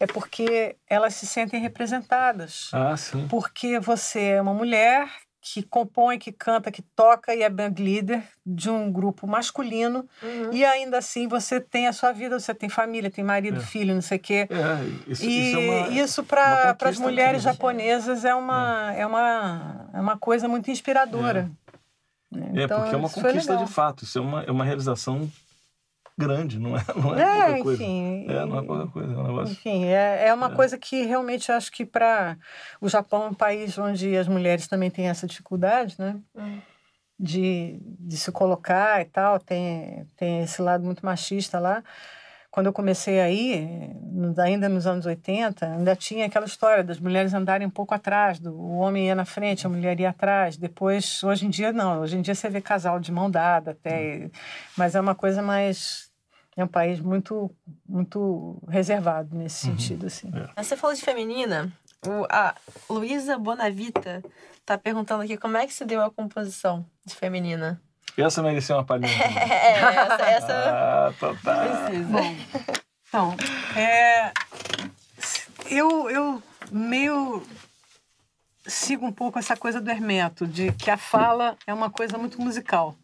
É porque elas se sentem representadas. Ah, sim. Porque você é uma mulher que compõe, que canta, que toca e é band leader de um grupo masculino Uhum. e ainda assim você tem a sua vida, você tem família, tem marido, É. filho, não sei o quê. É, isso, E isso é uma, isso para as mulheres incrível. japonesas é uma, é. uma, é uma coisa muito inspiradora. né? É, porque é uma conquista de fato. Isso é uma, é uma realização grande, não é, não é, É, qualquer coisa. enfim. É, não é qualquer coisa. É um negócio. Enfim, é, é uma É. coisa que realmente eu acho que para o Japão é um país onde as mulheres também têm essa dificuldade, né? Hum. De, de se colocar e tal, tem, tem esse lado muito machista lá. Quando eu comecei aí, ainda nos anos 80, ainda tinha aquela história das mulheres andarem um pouco atrás, do, o homem ia na frente, a mulher ia atrás. Depois, hoje em dia, não. Hoje em dia você vê casal de mão dada até. Mas é uma coisa mais. É um país muito, muito reservado nesse sentido, assim. Você falou de feminina. O, a Luísa Bonavita tá perguntando aqui como é que se deu a composição de feminina. Essa merecia uma palhinha. [laughs] É, essa, essa ah, total. precisa. Então, é, eu, eu meio sigo um pouco essa coisa do Hermeto, de que a fala é uma coisa muito musical.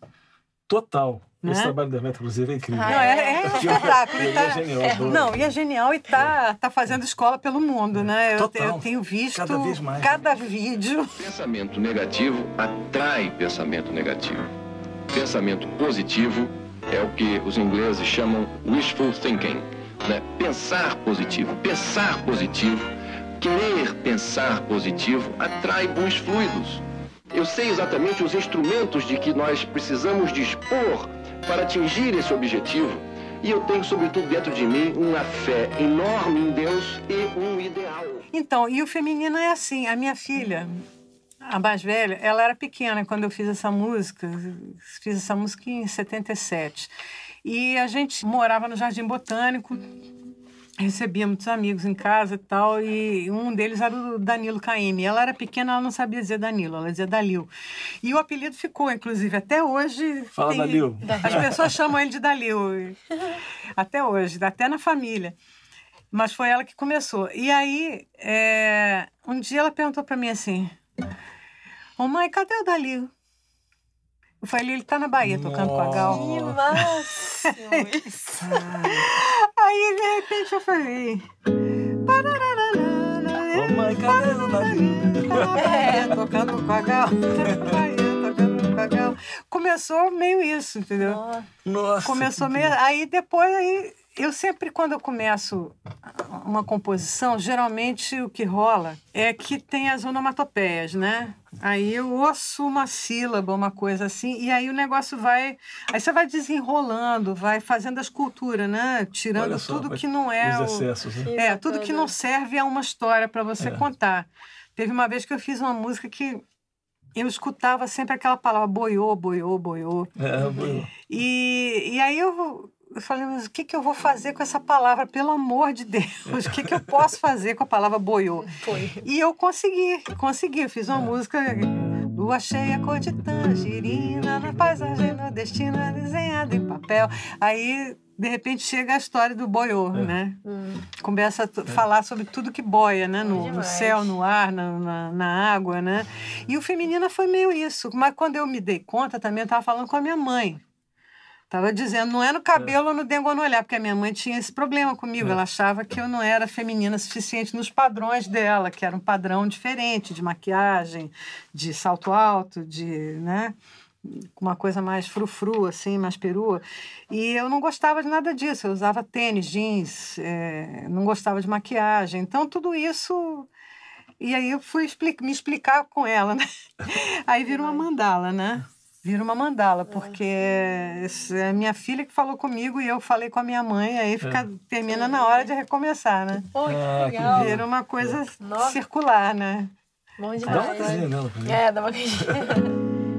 Total. Né? Esse trabalho da Meta, inclusive, é incrível. Ah, Não, é, é Eu- espetáculo. e eu- tá- é genial, adoro. Não, e é genial e tá, tá fazendo escola pelo mundo, né? Eu, Total. eu tenho visto Cada vez mais. cada vídeo. Pensamento negativo atrai pensamento negativo. Pensamento positivo é o que os ingleses chamam wishful thinking. Né? Pensar positivo. Pensar positivo, querer pensar positivo, atrai bons fluidos. Eu sei exatamente os instrumentos de que nós precisamos dispor para atingir esse objetivo. E eu tenho, sobretudo, dentro de mim, uma fé enorme em Deus e um ideal. Então, e o feminino é assim. A minha filha, a mais velha, ela era pequena quando eu fiz essa música. Fiz essa música em 77. E a gente morava no Jardim Botânico, recebia muitos amigos em casa e tal, e um deles era o Danilo Caymmi. Ela era pequena, ela não sabia dizer Danilo, ela dizia Dalil. E o apelido ficou, inclusive, até hoje. Fala, Dalil. As pessoas [laughs] chamam ele de Dalil. Até hoje, até na família. Mas foi ela que começou. E aí, é, um dia ela perguntou para mim assim: Ô mãe, cadê o Dalil? Eu falei: ele tá na Bahia tocando com a Gal. Que máximo isso. Aí, de repente, eu falei. Ô, mãe, cadê o Dalil? Tá na Bahia, tocando com a Gal. Tá na Bahia, tocando com a Gal. Começou meio isso, entendeu? Nossa. Começou meio. Aí depois, aí, eu sempre, quando eu começo uma composição, geralmente o que rola é que tem as onomatopeias, né? Aí eu ouço uma sílaba, uma coisa assim, e aí o negócio vai. Aí você vai desenrolando, vai fazendo as culturas, né? Tirando só, tudo que não é. Os o- excessos, né? é, tudo que não serve é uma história para você contar. Teve uma vez que eu fiz uma música que eu escutava sempre aquela palavra boiô, boiô, boiô. É, boiô. E, e aí eu, eu falei, mas o que, que eu vou fazer com essa palavra? Pelo amor de Deus, o que, que eu posso fazer com a palavra boiô? Foi. E eu consegui, consegui. Eu fiz uma música. Lua cheia, cor de tangerina, na paisagem nordestina, desenhada em papel. Aí, de repente, chega a história do boiô, né? Hum. Começa a tu- falar sobre tudo que boia, né? No, no céu, no ar, na, na, na água, né? E o feminina foi meio isso. Mas quando eu me dei conta, também eu estava falando com a minha mãe. Tava dizendo, não é no cabelo ou no dengo ou no olhar, porque a minha mãe tinha esse problema comigo. Ela achava que eu não era feminina suficiente nos padrões dela, que era um padrão diferente de maquiagem, de salto alto, de, né? Uma coisa mais frufru, assim, mais perua. E eu não gostava de nada disso. Eu usava tênis, jeans, eh, não gostava de maquiagem. Então, tudo isso e aí eu fui me explicar com ela, né? [laughs] Aí vira uma mandala, né? Vira uma mandala, porque é minha filha que falou comigo e eu falei com a minha mãe, aí fica, termina na hora de recomeçar, né? Pô, que Ah, que legal. Vira uma coisa Nossa. circular, né? Bom Dá uma demais. casinha nela. É, dá uma casinha.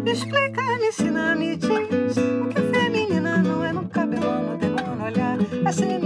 Me [laughs] explica, me ensina, me diz O que é feminina não é no cabelo, no dedo, no olhar É ser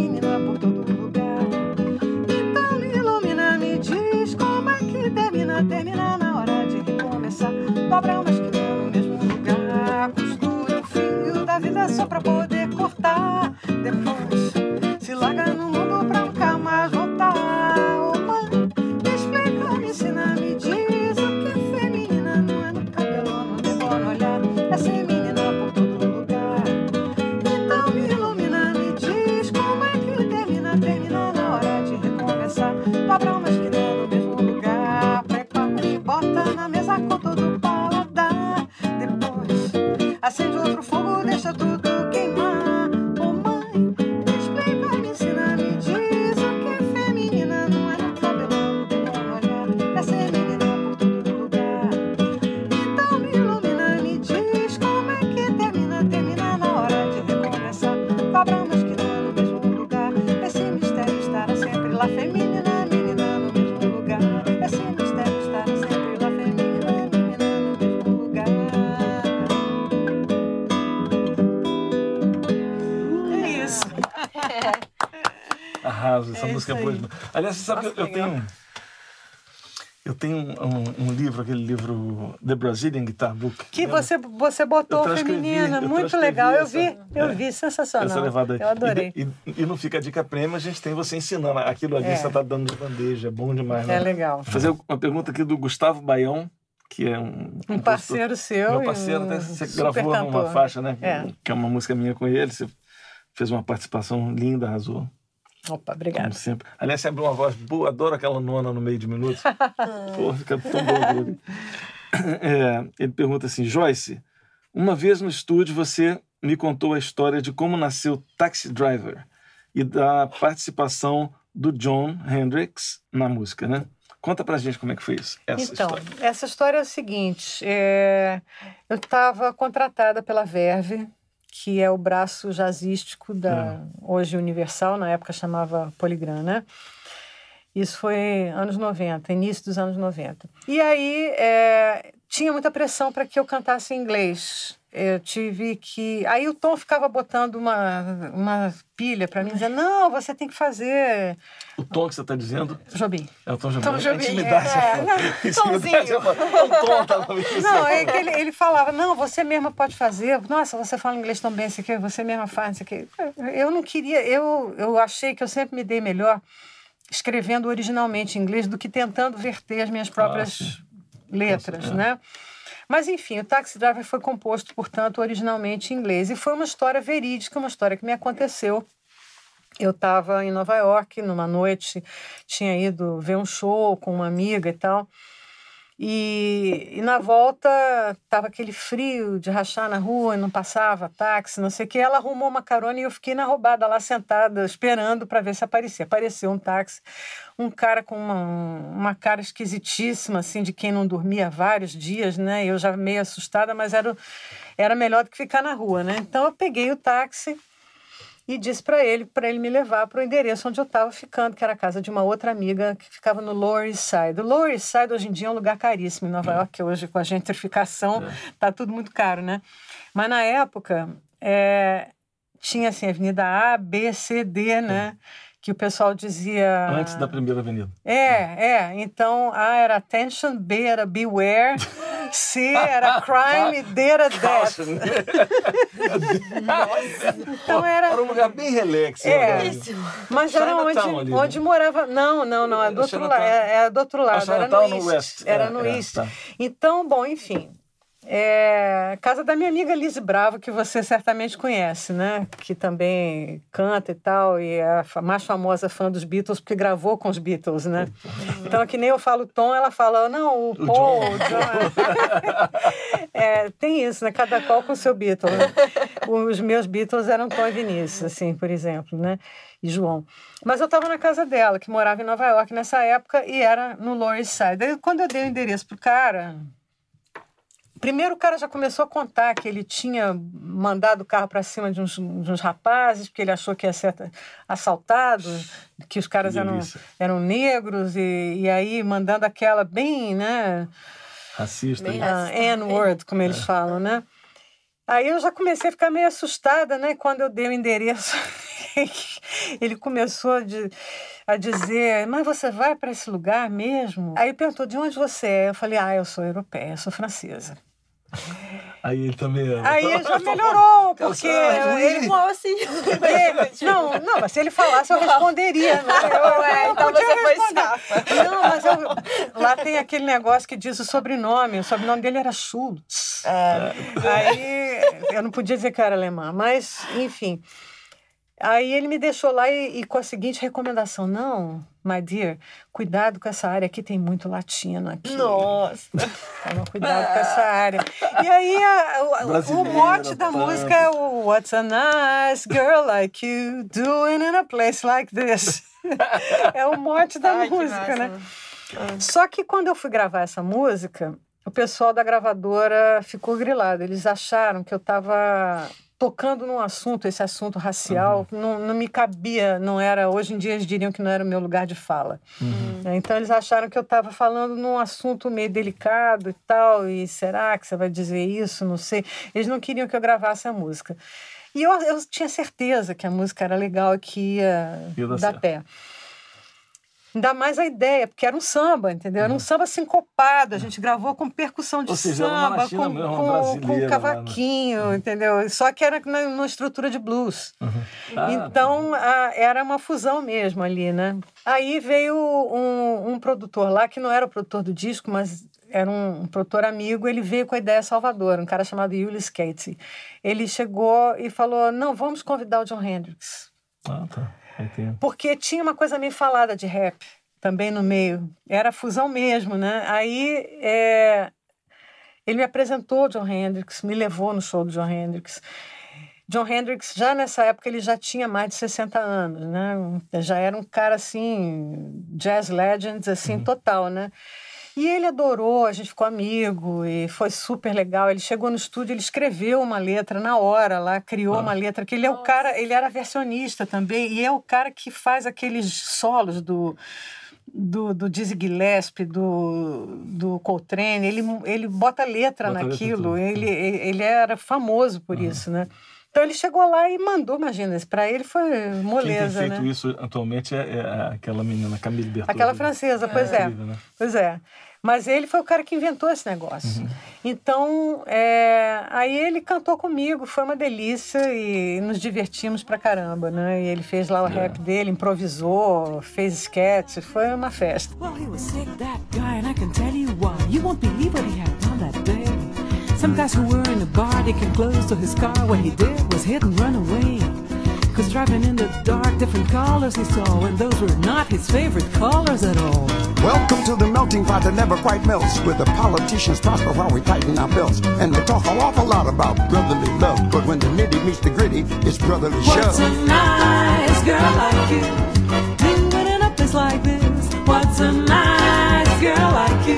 Aliás, você sabe Nossa, que eu tenho. Eu tenho um, um livro, aquele livro The Brazilian Guitar Book. Que lembra? você, você botou Eu feminina, eu muito legal. Eu essa- vi, eu é, vi, sensacional. Essa levada aí. Eu adorei. E, e, e não fica a dica prêmio, a gente tem você ensinando. Aquilo ali É. você tá dando de bandeja, é bom demais, né? É legal. Vou fazer uma pergunta aqui do Gustavo Baião. que é um, um parceiro seu. Meu parceiro, até você gravou cantor. numa faixa, né? É. Que é uma música minha com ele. Você fez uma participação linda, arrasou. Opa, obrigado. sempre. Aliás, você abriu uma voz boa, adoro aquela nona no meio de minutos. [laughs] Pô, fica tão bom. É, ele pergunta assim: Joyce, uma vez no estúdio você me contou a história de como nasceu Taxi Driver e da participação do John Hendricks na música, né? Conta pra gente como é que foi isso, essa então, história. essa história é a seguinte, é... eu estava contratada pela Verve, que é o braço jazzístico da é. hoje Universal, na época chamava Poligram, né? Isso foi anos 90, início dos anos 90. E aí é, tinha muita pressão para que eu cantasse em inglês. Eu tive que. Aí o Tom ficava botando uma, uma pilha para mim, dizendo: não, você tem que fazer. O Tom que você está dizendo? Jobim. É o Tom Jobim. Tom Jobim. Intimidade. É, é, não, [laughs] Tomzinho. o Tom Não, é que ele, ele falava: não, você mesma pode fazer. Nossa, você fala inglês tão bem, isso aqui, você mesma faz isso aqui. Eu não queria, eu, eu achei que eu sempre me dei melhor escrevendo originalmente em inglês do que tentando verter as minhas próprias ah, letras, é. né? Mas, enfim, o Taxi Driver foi composto, portanto, originalmente em inglês. E foi uma história verídica, uma história que me aconteceu. Eu estava em Nova York numa noite, tinha ido ver um show com uma amiga e tal. E, e, na volta tava aquele frio de rachar na rua, não passava táxi, não sei o que. Ela arrumou uma carona e eu fiquei na roubada lá sentada, esperando para ver se aparecia. Apareceu um táxi, um cara com uma, uma cara esquisitíssima, assim, de quem não dormia vários dias, né? Eu já meio assustada, mas era, era melhor do que ficar na rua, né? Então eu peguei o táxi e disse para ele para ele me levar para o endereço onde eu estava ficando, que era a casa de uma outra amiga que ficava no Lower East Side. O Lower East Side hoje em dia é um lugar caríssimo em Nova York, que hoje com a gentrificação é. tá tudo muito caro, né? Mas na época é, tinha assim Avenida A, B, C, D, né? Que o pessoal dizia. Antes da primeira avenida. É, é. Então, A era attention, B era beware, [laughs] C era crime, D era [laughs] death. então era. Era um lugar bem relax. É, mas era onde, ali, onde né? morava. Não, não, não. É do outro lado. É, é, do outro lado. Era no, no East. Era é, no é, East. Tá. Então, bom, enfim. É, casa da minha amiga Lise Bravo, que você certamente conhece, né? Que também canta e tal, e é a mais famosa fã dos Beatles, porque gravou com os Beatles, né? Então, que nem eu falo Tom, ela fala, não, o Paul, o John. [laughs] é, tem isso, né? Cada qual com o seu Beatle. Né? Os meus Beatles eram Tom e Vinícius, assim, por exemplo, né? E João. Mas eu estava na casa dela, que morava em Nova York nessa época, e era no Lower East Side. Aí, quando eu dei o endereço pro cara, Primeiro, o cara já começou a contar que ele tinha mandado o carro para cima de uns, de uns, rapazes, porque ele achou que ia ser assaltado, que os caras eram, eram negros, e, e aí mandando aquela bem, né? Racista. Bem uh, N-word, como eles é. falam, né? Aí eu já comecei a ficar meio assustada, né? Quando eu dei o endereço, [laughs] ele começou a, de, a dizer: Mas você vai para esse lugar mesmo? Aí perguntou: De onde você é? Eu falei: Ah, eu sou europeia, eu sou francesa. Aí ele também ama. Aí já melhorou, porque ele falou assim. não, não, mas se ele falasse, eu responderia. Né? Eu, é, então você foi safa. Não, mas eu, lá tem aquele negócio que diz o sobrenome. O sobrenome dele era Schultz. É. Aí eu não podia dizer que eu era alemã, mas, enfim. Aí ele me deixou lá e, e, com a seguinte recomendação: não, my dear, cuidado com essa área aqui, tem muito latino aqui. Nossa! [laughs] Toma cuidado com essa área. E aí a, o, o mote da música é o What's a nice girl like you doing in a place like this? [laughs] é o mote da Ai, música, né? Ah. Só que quando eu fui gravar essa música, o pessoal da gravadora ficou grilado. Eles acharam que eu estava tocando num assunto, esse assunto racial, uhum. não, não me cabia, não era. Hoje em dia eles diriam que não era o meu lugar de fala. Uhum. É, então eles acharam que eu estava falando num assunto meio delicado e tal, e será que você vai dizer isso? Não sei. Eles não queriam que eu gravasse a música. E eu, eu tinha certeza que a música era legal e que ia, ia dar, dar pé. Ainda mais a ideia, porque era um samba, entendeu? Era um uhum. samba sincopado, a gente gravou com percussão de seja, samba, com, mesmo, com, com cavaquinho, né? entendeu? Só que era numa estrutura de blues. Uhum. Ah, então, a, era uma fusão mesmo ali, né? Aí veio um, um produtor lá, que não era o produtor do disco, mas era um, um produtor amigo, ele veio com a ideia Salvador, um cara chamado Ulysses Katie. Ele chegou e falou: não, vamos convidar o John Hendrix. Ah, tá. Entendo. Porque tinha uma coisa meio falada de rap também no meio. Era fusão mesmo, né? Aí é, ele me apresentou o John Hendrix, me levou no show do John Hendrix. John Hendrix, já nessa época, ele já tinha mais de 60 anos, né? Já era um cara, assim, jazz legends, assim, uhum. total, né? E ele adorou, a gente ficou amigo e foi super legal. Ele chegou no estúdio, ele escreveu uma letra na hora lá, criou ah. uma letra, que ele é o cara, ele era versionista também, e é o cara que faz aqueles solos do do, do Dizzy Gillespie, do, do Coltrane, ele, ele bota letra bota naquilo, letra ele, ele era famoso por isso, né? Então ele chegou lá e mandou, imagina, para ele foi moleza, Quem tem feito né? isso atualmente é, é, aquela menina, Camille Bertoldi. Aquela francesa, pois é. é. Né? Pois é. Mas ele foi o cara que inventou esse negócio. Uhum. Então, é, aí ele cantou comigo, foi uma delícia e nos divertimos pra caramba, né? E ele fez lá o yeah. rap dele, improvisou, fez sketch, foi uma festa. Well, he was sick, that guy, and I can tell you why. You won't believe what he had done that day. Some guys who were in the bar, they came close to his car. What he did was hit and run away. Cause driving in the dark, different colors he saw, and those were not his favorite colors at all. Welcome to the melting pot that never quite melts, where the politicians prosper while we tighten our belts. And they talk an awful lot about brotherly love, but when the nitty meets the gritty, it's brotherly shove. What's a nice girl like you doing in a place like this? What's a nice girl like you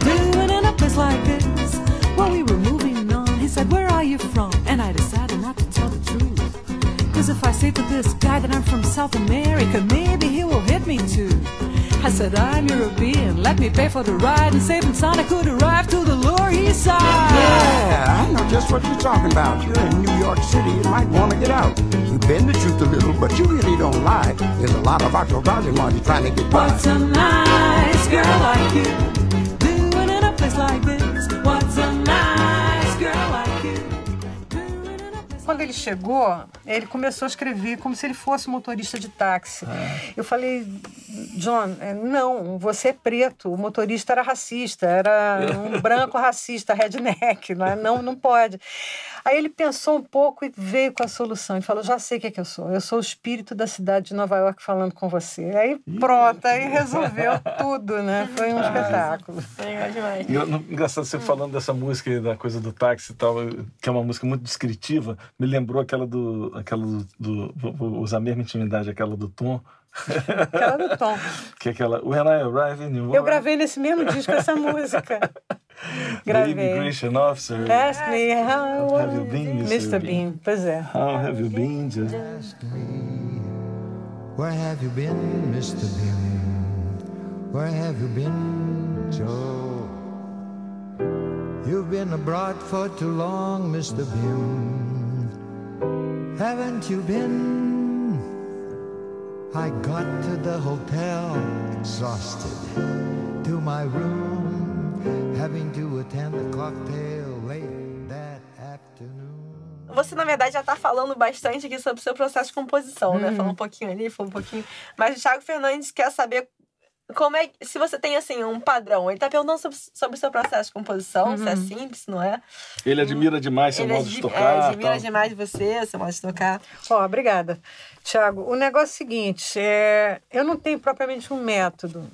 doing in a place like this? While we were moving on, he said, Where are you from? And I decided Cause if I say to this guy that I'm from South America, maybe he will hit me too. I said, I'm European, let me pay for the ride and save him son I could arrive to the Lower East Side. Yeah, I know just what you're talking about. You're in New York City, you might want to get out. You bend the truth a little, but you really don't lie. There's a lot of while you're trying to get by. What's a nice girl like you doing in a place like this? Quando ele chegou, ele começou a escrever como se ele fosse motorista de táxi. É. Eu falei, John, é, não, você é preto, o motorista era racista, era um [laughs] branco racista, redneck, não, é? não, não pode. Aí ele pensou um pouco e veio com a solução. Ele falou: já sei o que é que eu sou. Eu sou o espírito da cidade de Nova York falando com você. Aí pronto, aí resolveu tudo, né? [laughs] Foi um espetáculo. Legal demais. engraçado você falando dessa música da coisa do táxi e tal, que é uma música muito descritiva, me lembrou aquela do. aquela do, do vou usar a mesma intimidade, aquela do Tom Aquela do Tom. [laughs] Que é aquela When I Arrive in New York. Eu gravei nesse mesmo disco essa música. [laughs] Gravei. The Immigration Officer. Ask me how have you been, Mr. Bean? Bean. Pois é. How have you been? Just... Where have you been, Mr. Bean? Where have you been, Joe? You've been abroad for too long, Mr. Bean. Haven't you been? I got to the hotel exhausted, to my room, having to attend a cocktail late that afternoon. Você, na verdade, já está falando bastante aqui sobre o seu processo de composição, hum. né? Falou um pouquinho ali, falou um pouquinho. Mas o Thiago Fernandes quer saber como é se você tem assim um padrão ele tá perguntando sobre, sobre o seu processo de composição uhum. se é uhum. simples se não é ele admira demais seu ele modo de tocar é, admira tal. demais você seu modo de tocar ó oh, obrigada Tiago o negócio é o seguinte é eu não tenho propriamente um método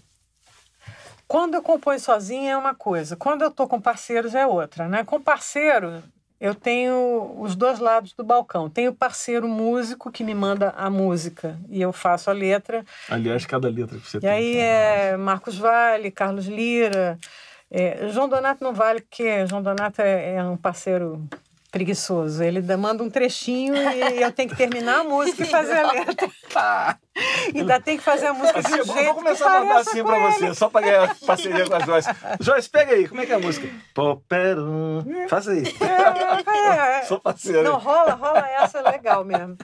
quando eu componho sozinha é uma coisa quando eu tô com parceiros é outra né com parceiro eu tenho os dois lados do balcão. Tenho o parceiro músico que me manda a música e eu faço a letra. Aliás, cada letra que você e tem. E aí é Marcos Vale, Carlos Lira. É, João Donato não vale, porque João Donato é, é um parceiro preguiçoso. Ele manda um trechinho e eu tenho que terminar a música e fazer a letra. [laughs] Tá. Ainda tem que fazer a música assim, de um jeito Vou começar a mandar assim pra ele. você, só pra ganhar parceria com a Joyce. Joyce, pega aí, como é que é a música? Popero. Faz aí. É, é. Sou parceiro. Não, rola, rola essa, é legal mesmo.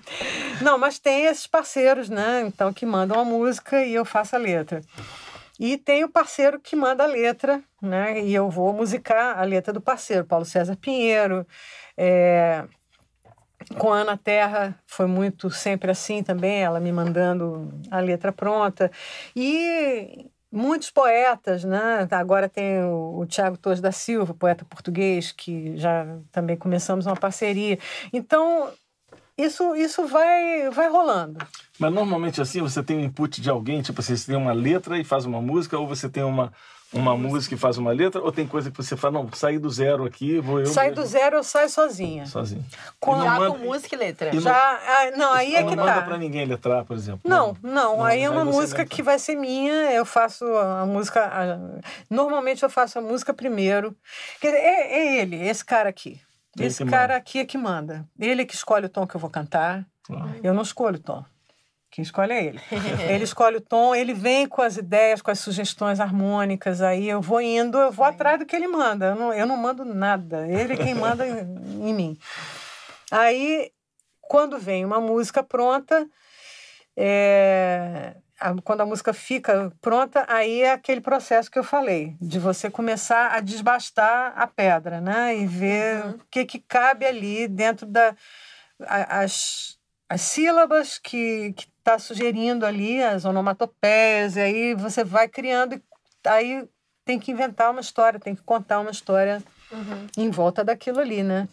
Não, mas tem esses parceiros, né? Então, que mandam a música e eu faço a letra. E tem o parceiro que manda a letra, né? E eu vou musicar a letra do parceiro, Paulo César Pinheiro. É, com a Ana Terra foi muito sempre assim também, ela me mandando a letra pronta. E muitos poetas, né? Agora tem o, o Tiago Torres da Silva, poeta português, que já também começamos uma parceria. Então, isso, isso vai, vai rolando. Mas normalmente assim, você tem um input de alguém, tipo assim, você tem uma letra e faz uma música, ou você tem uma, uma música e faz uma letra, ou tem coisa que você fala, não, sair do zero aqui, vou eu. Sai do zero, eu saio sozinha. Sozinho. Com, já manda... com música e letra. E já, ah, não, aí é que não tá. Não manda pra ninguém letrar, por exemplo. Não, não, não aí é uma música que vai ser minha, eu faço a música. A... Normalmente eu faço a música primeiro. É, é ele, esse cara aqui. Esse cara manda. aqui é que manda. Ele é que escolhe o tom que eu vou cantar. Eu não escolho o tom. Quem escolhe é ele. [laughs] ele escolhe o tom, ele vem com as ideias, com as sugestões harmônicas. Aí eu vou indo, eu vou atrás do que ele manda. Eu não, eu não mando nada. Ele é quem manda em mim. Aí, quando vem uma música pronta, é, a, quando a música fica pronta, aí é aquele processo que eu falei, de você começar a desbastar a pedra, né? E ver uhum. o que, que cabe ali dentro da. A, as, as sílabas que está sugerindo ali, as onomatopeias, e aí você vai criando, e aí tem que inventar uma história, tem que contar uma história uhum. em volta daquilo ali, né?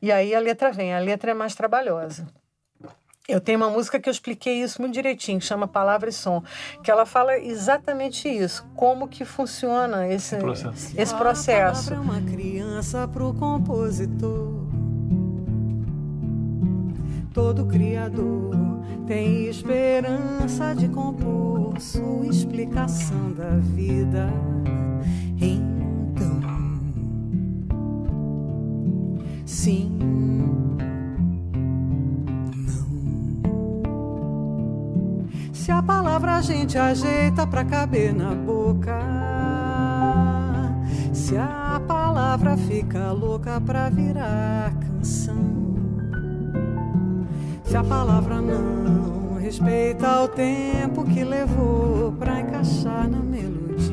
E aí a letra vem, a letra é mais trabalhosa. Eu tenho uma música que eu expliquei isso muito direitinho, que chama Palavra e Som, que ela fala exatamente isso, como que funciona esse processo. Esse processo. A palavra é uma criança para o compositor. Todo criador tem esperança de compor sua explicação da vida. Então, sim Se a palavra a gente ajeita pra caber na boca. Se a palavra fica louca pra virar canção. Se a palavra não respeita o tempo que levou pra encaixar na melodia.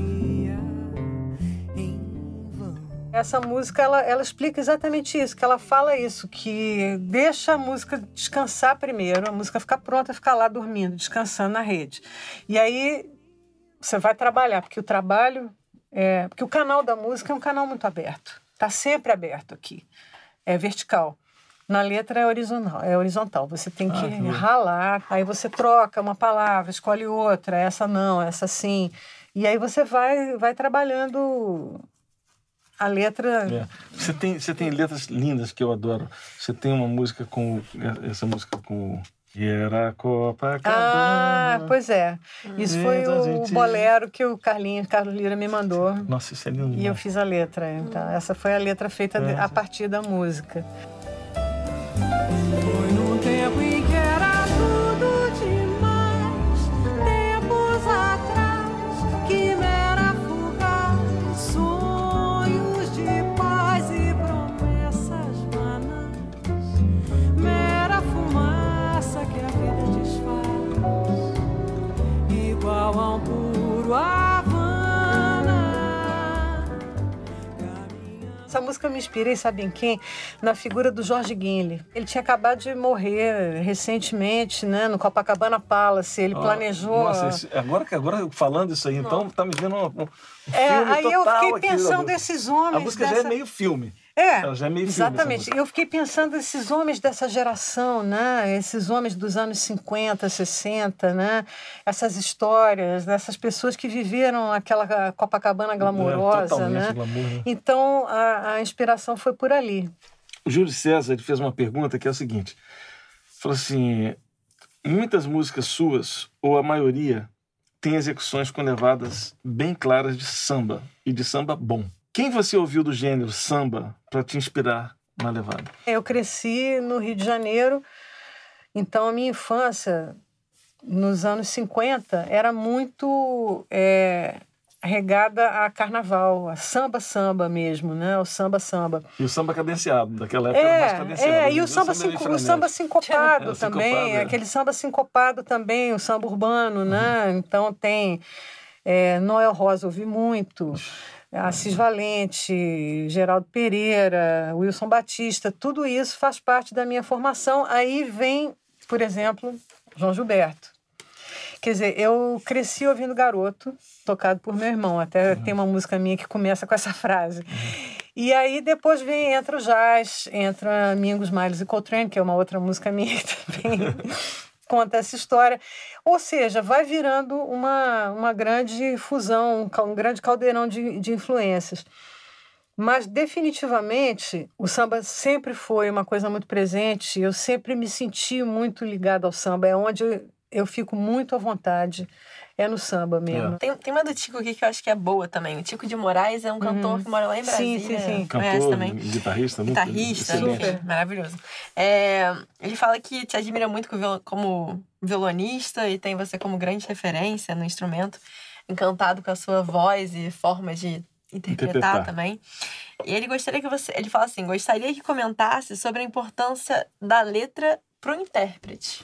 Essa música, ela, ela explica exatamente isso, que ela fala isso, que deixa a música descansar primeiro, a música ficar pronta, ficar lá dormindo, descansando na rede. E aí você vai trabalhar, porque o trabalho, é, porque o canal da música é um canal muito aberto, está sempre aberto aqui, é vertical. Na letra é horizontal, é horizontal. Você tem que ah, ralar, aí você troca uma palavra, escolhe outra, essa não, essa sim. E aí você vai, vai trabalhando a letra. É. Você, tem, você tem letras lindas que eu adoro. Você tem uma música com. Essa música com. E era a Copacabana. Ah, pois é. Isso foi o bolero que o Carlinhos, Carlos Lira me mandou. Nossa, isso é lindo. E eu fiz a letra. Então, essa foi a letra feita é. a partir da música. Essa música me inspirei, sabe em quem? Na figura do Jorge Guinle. Ele tinha acabado de morrer recentemente, né, no Copacabana Palace. Ele ah, planejou. Nossa, agora que agora falando isso aí, então tá me vendo um, um é, filme aí eu fiquei pensando desses homens. A música dessa... já é meio filme. É, Ela já é meio exatamente. Eu fiquei pensando esses homens dessa geração, né? Esses homens dos anos 50, 60, né? Essas histórias dessas pessoas que viveram aquela Copacabana glamourosa, é, né? Glamour, né? Então a, a inspiração foi por ali. O Júlio César ele fez uma pergunta que é a seguinte: falou assim, muitas músicas suas ou a maioria tem execuções com levadas bem claras de samba e de samba bom. Quem você ouviu do gênero samba para te inspirar na levada? Eu cresci no Rio de Janeiro, então a minha infância, nos anos 50, era muito é, regada a carnaval, a samba-samba mesmo, né? O samba-samba. E o samba cadenciado, daquela época é, era mais cadenciado. É, e o samba, cinco, o samba sincopado [laughs] é, também, sincopado, é. aquele samba sincopado também, o samba urbano, né? uhum. né? Então tem é, Noel Rosa, ouvi muito. Assis Valente, Geraldo Pereira, Wilson Batista, tudo isso faz parte da minha formação. Aí vem, por exemplo, João Gilberto. Quer dizer, eu cresci ouvindo Garoto, tocado por meu irmão. Até uhum. tem uma música minha que começa com essa [laughs] frase. Uhum. E aí depois vem, entra o jazz, entra Mingos, Miles e Coltrane, que é uma outra música minha [laughs] também conta essa história. Ou seja, vai virando uma, uma grande fusão, um, um grande caldeirão de, de influências. Mas, definitivamente, o samba sempre foi uma coisa muito presente. Eu sempre me senti muito ligada ao samba. É onde eu, eu fico muito à vontade. É no samba mesmo. É. Tem, tem uma do Tico aqui que eu acho que é boa também. O Tico de Moraes é um cantor uhum. que mora lá em Brasília. Sim, sim, sim. Cantor, também. guitarrista. Guitarrista, super. Maravilhoso. É, ele fala que te admira muito como violonista e tem você como grande referência no instrumento. Encantado com a sua voz e forma de interpretar, interpretar, também. E ele gostaria que você. Ele fala assim: gostaria que comentasse sobre a importância da letra para o intérprete.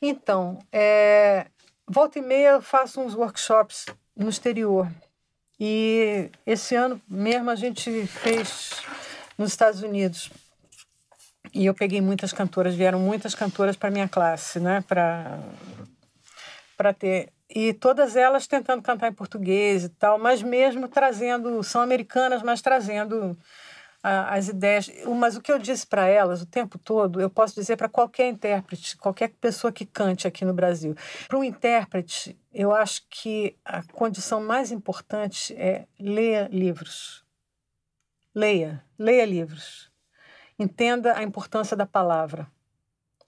Então, é, volta e meia faço uns workshops no exterior. E esse ano mesmo a gente fez nos Estados Unidos. E eu peguei muitas cantoras, vieram muitas cantoras para minha classe, né? Para para ter e todas elas tentando cantar em português e tal, mas mesmo trazendo, são americanas, mas trazendo as ideias. Mas o que eu disse para elas o tempo todo, eu posso dizer para qualquer intérprete, qualquer pessoa que cante aqui no Brasil. Para um intérprete, eu acho que a condição mais importante é leia livros. Leia, leia livros. Entenda a importância da palavra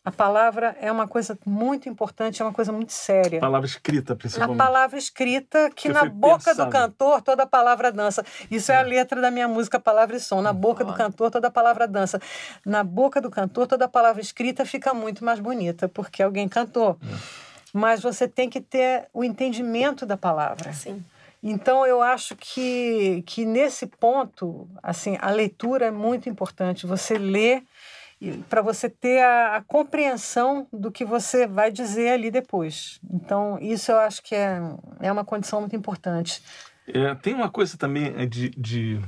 a palavra é uma coisa muito importante, é uma coisa muito séria. A palavra escrita, principalmente. A palavra escrita, que, que na boca pensado. do cantor toda a palavra dança. Isso é. é. a letra da minha música Palavra e Som. Na boca do cantor toda a palavra dança. Na boca do cantor toda a palavra escrita fica muito mais bonita, porque alguém cantou. É. Mas você tem que ter o entendimento da palavra. Sim. Então eu acho que, que nesse ponto, assim, a leitura é muito importante. Você lê para você ter a, a, compreensão do que você vai dizer ali depois. Então, isso eu acho que é, é uma condição muito importante. É, tem uma coisa também é, de, de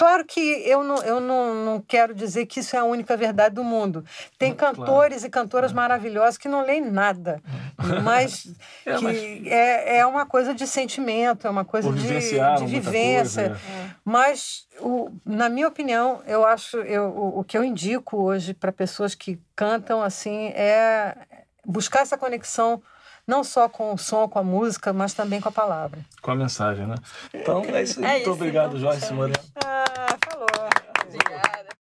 Claro que eu não, eu não, não quero dizer que isso é a única verdade do mundo. Tem cantores claro. e cantoras maravilhosas que não leem nada, [laughs] mas é, que mas... É, é uma coisa de sentimento, é uma coisa de, de vivência. Coisa, é. Mas, o, na minha opinião, eu acho eu, o, o que eu indico hoje para pessoas que cantam assim é buscar essa conexão não só com o som, com a música, mas também com a palavra. Com a mensagem, né? Então é isso. É Muito isso, obrigado, então, Joyce Ah, falou. Obrigada.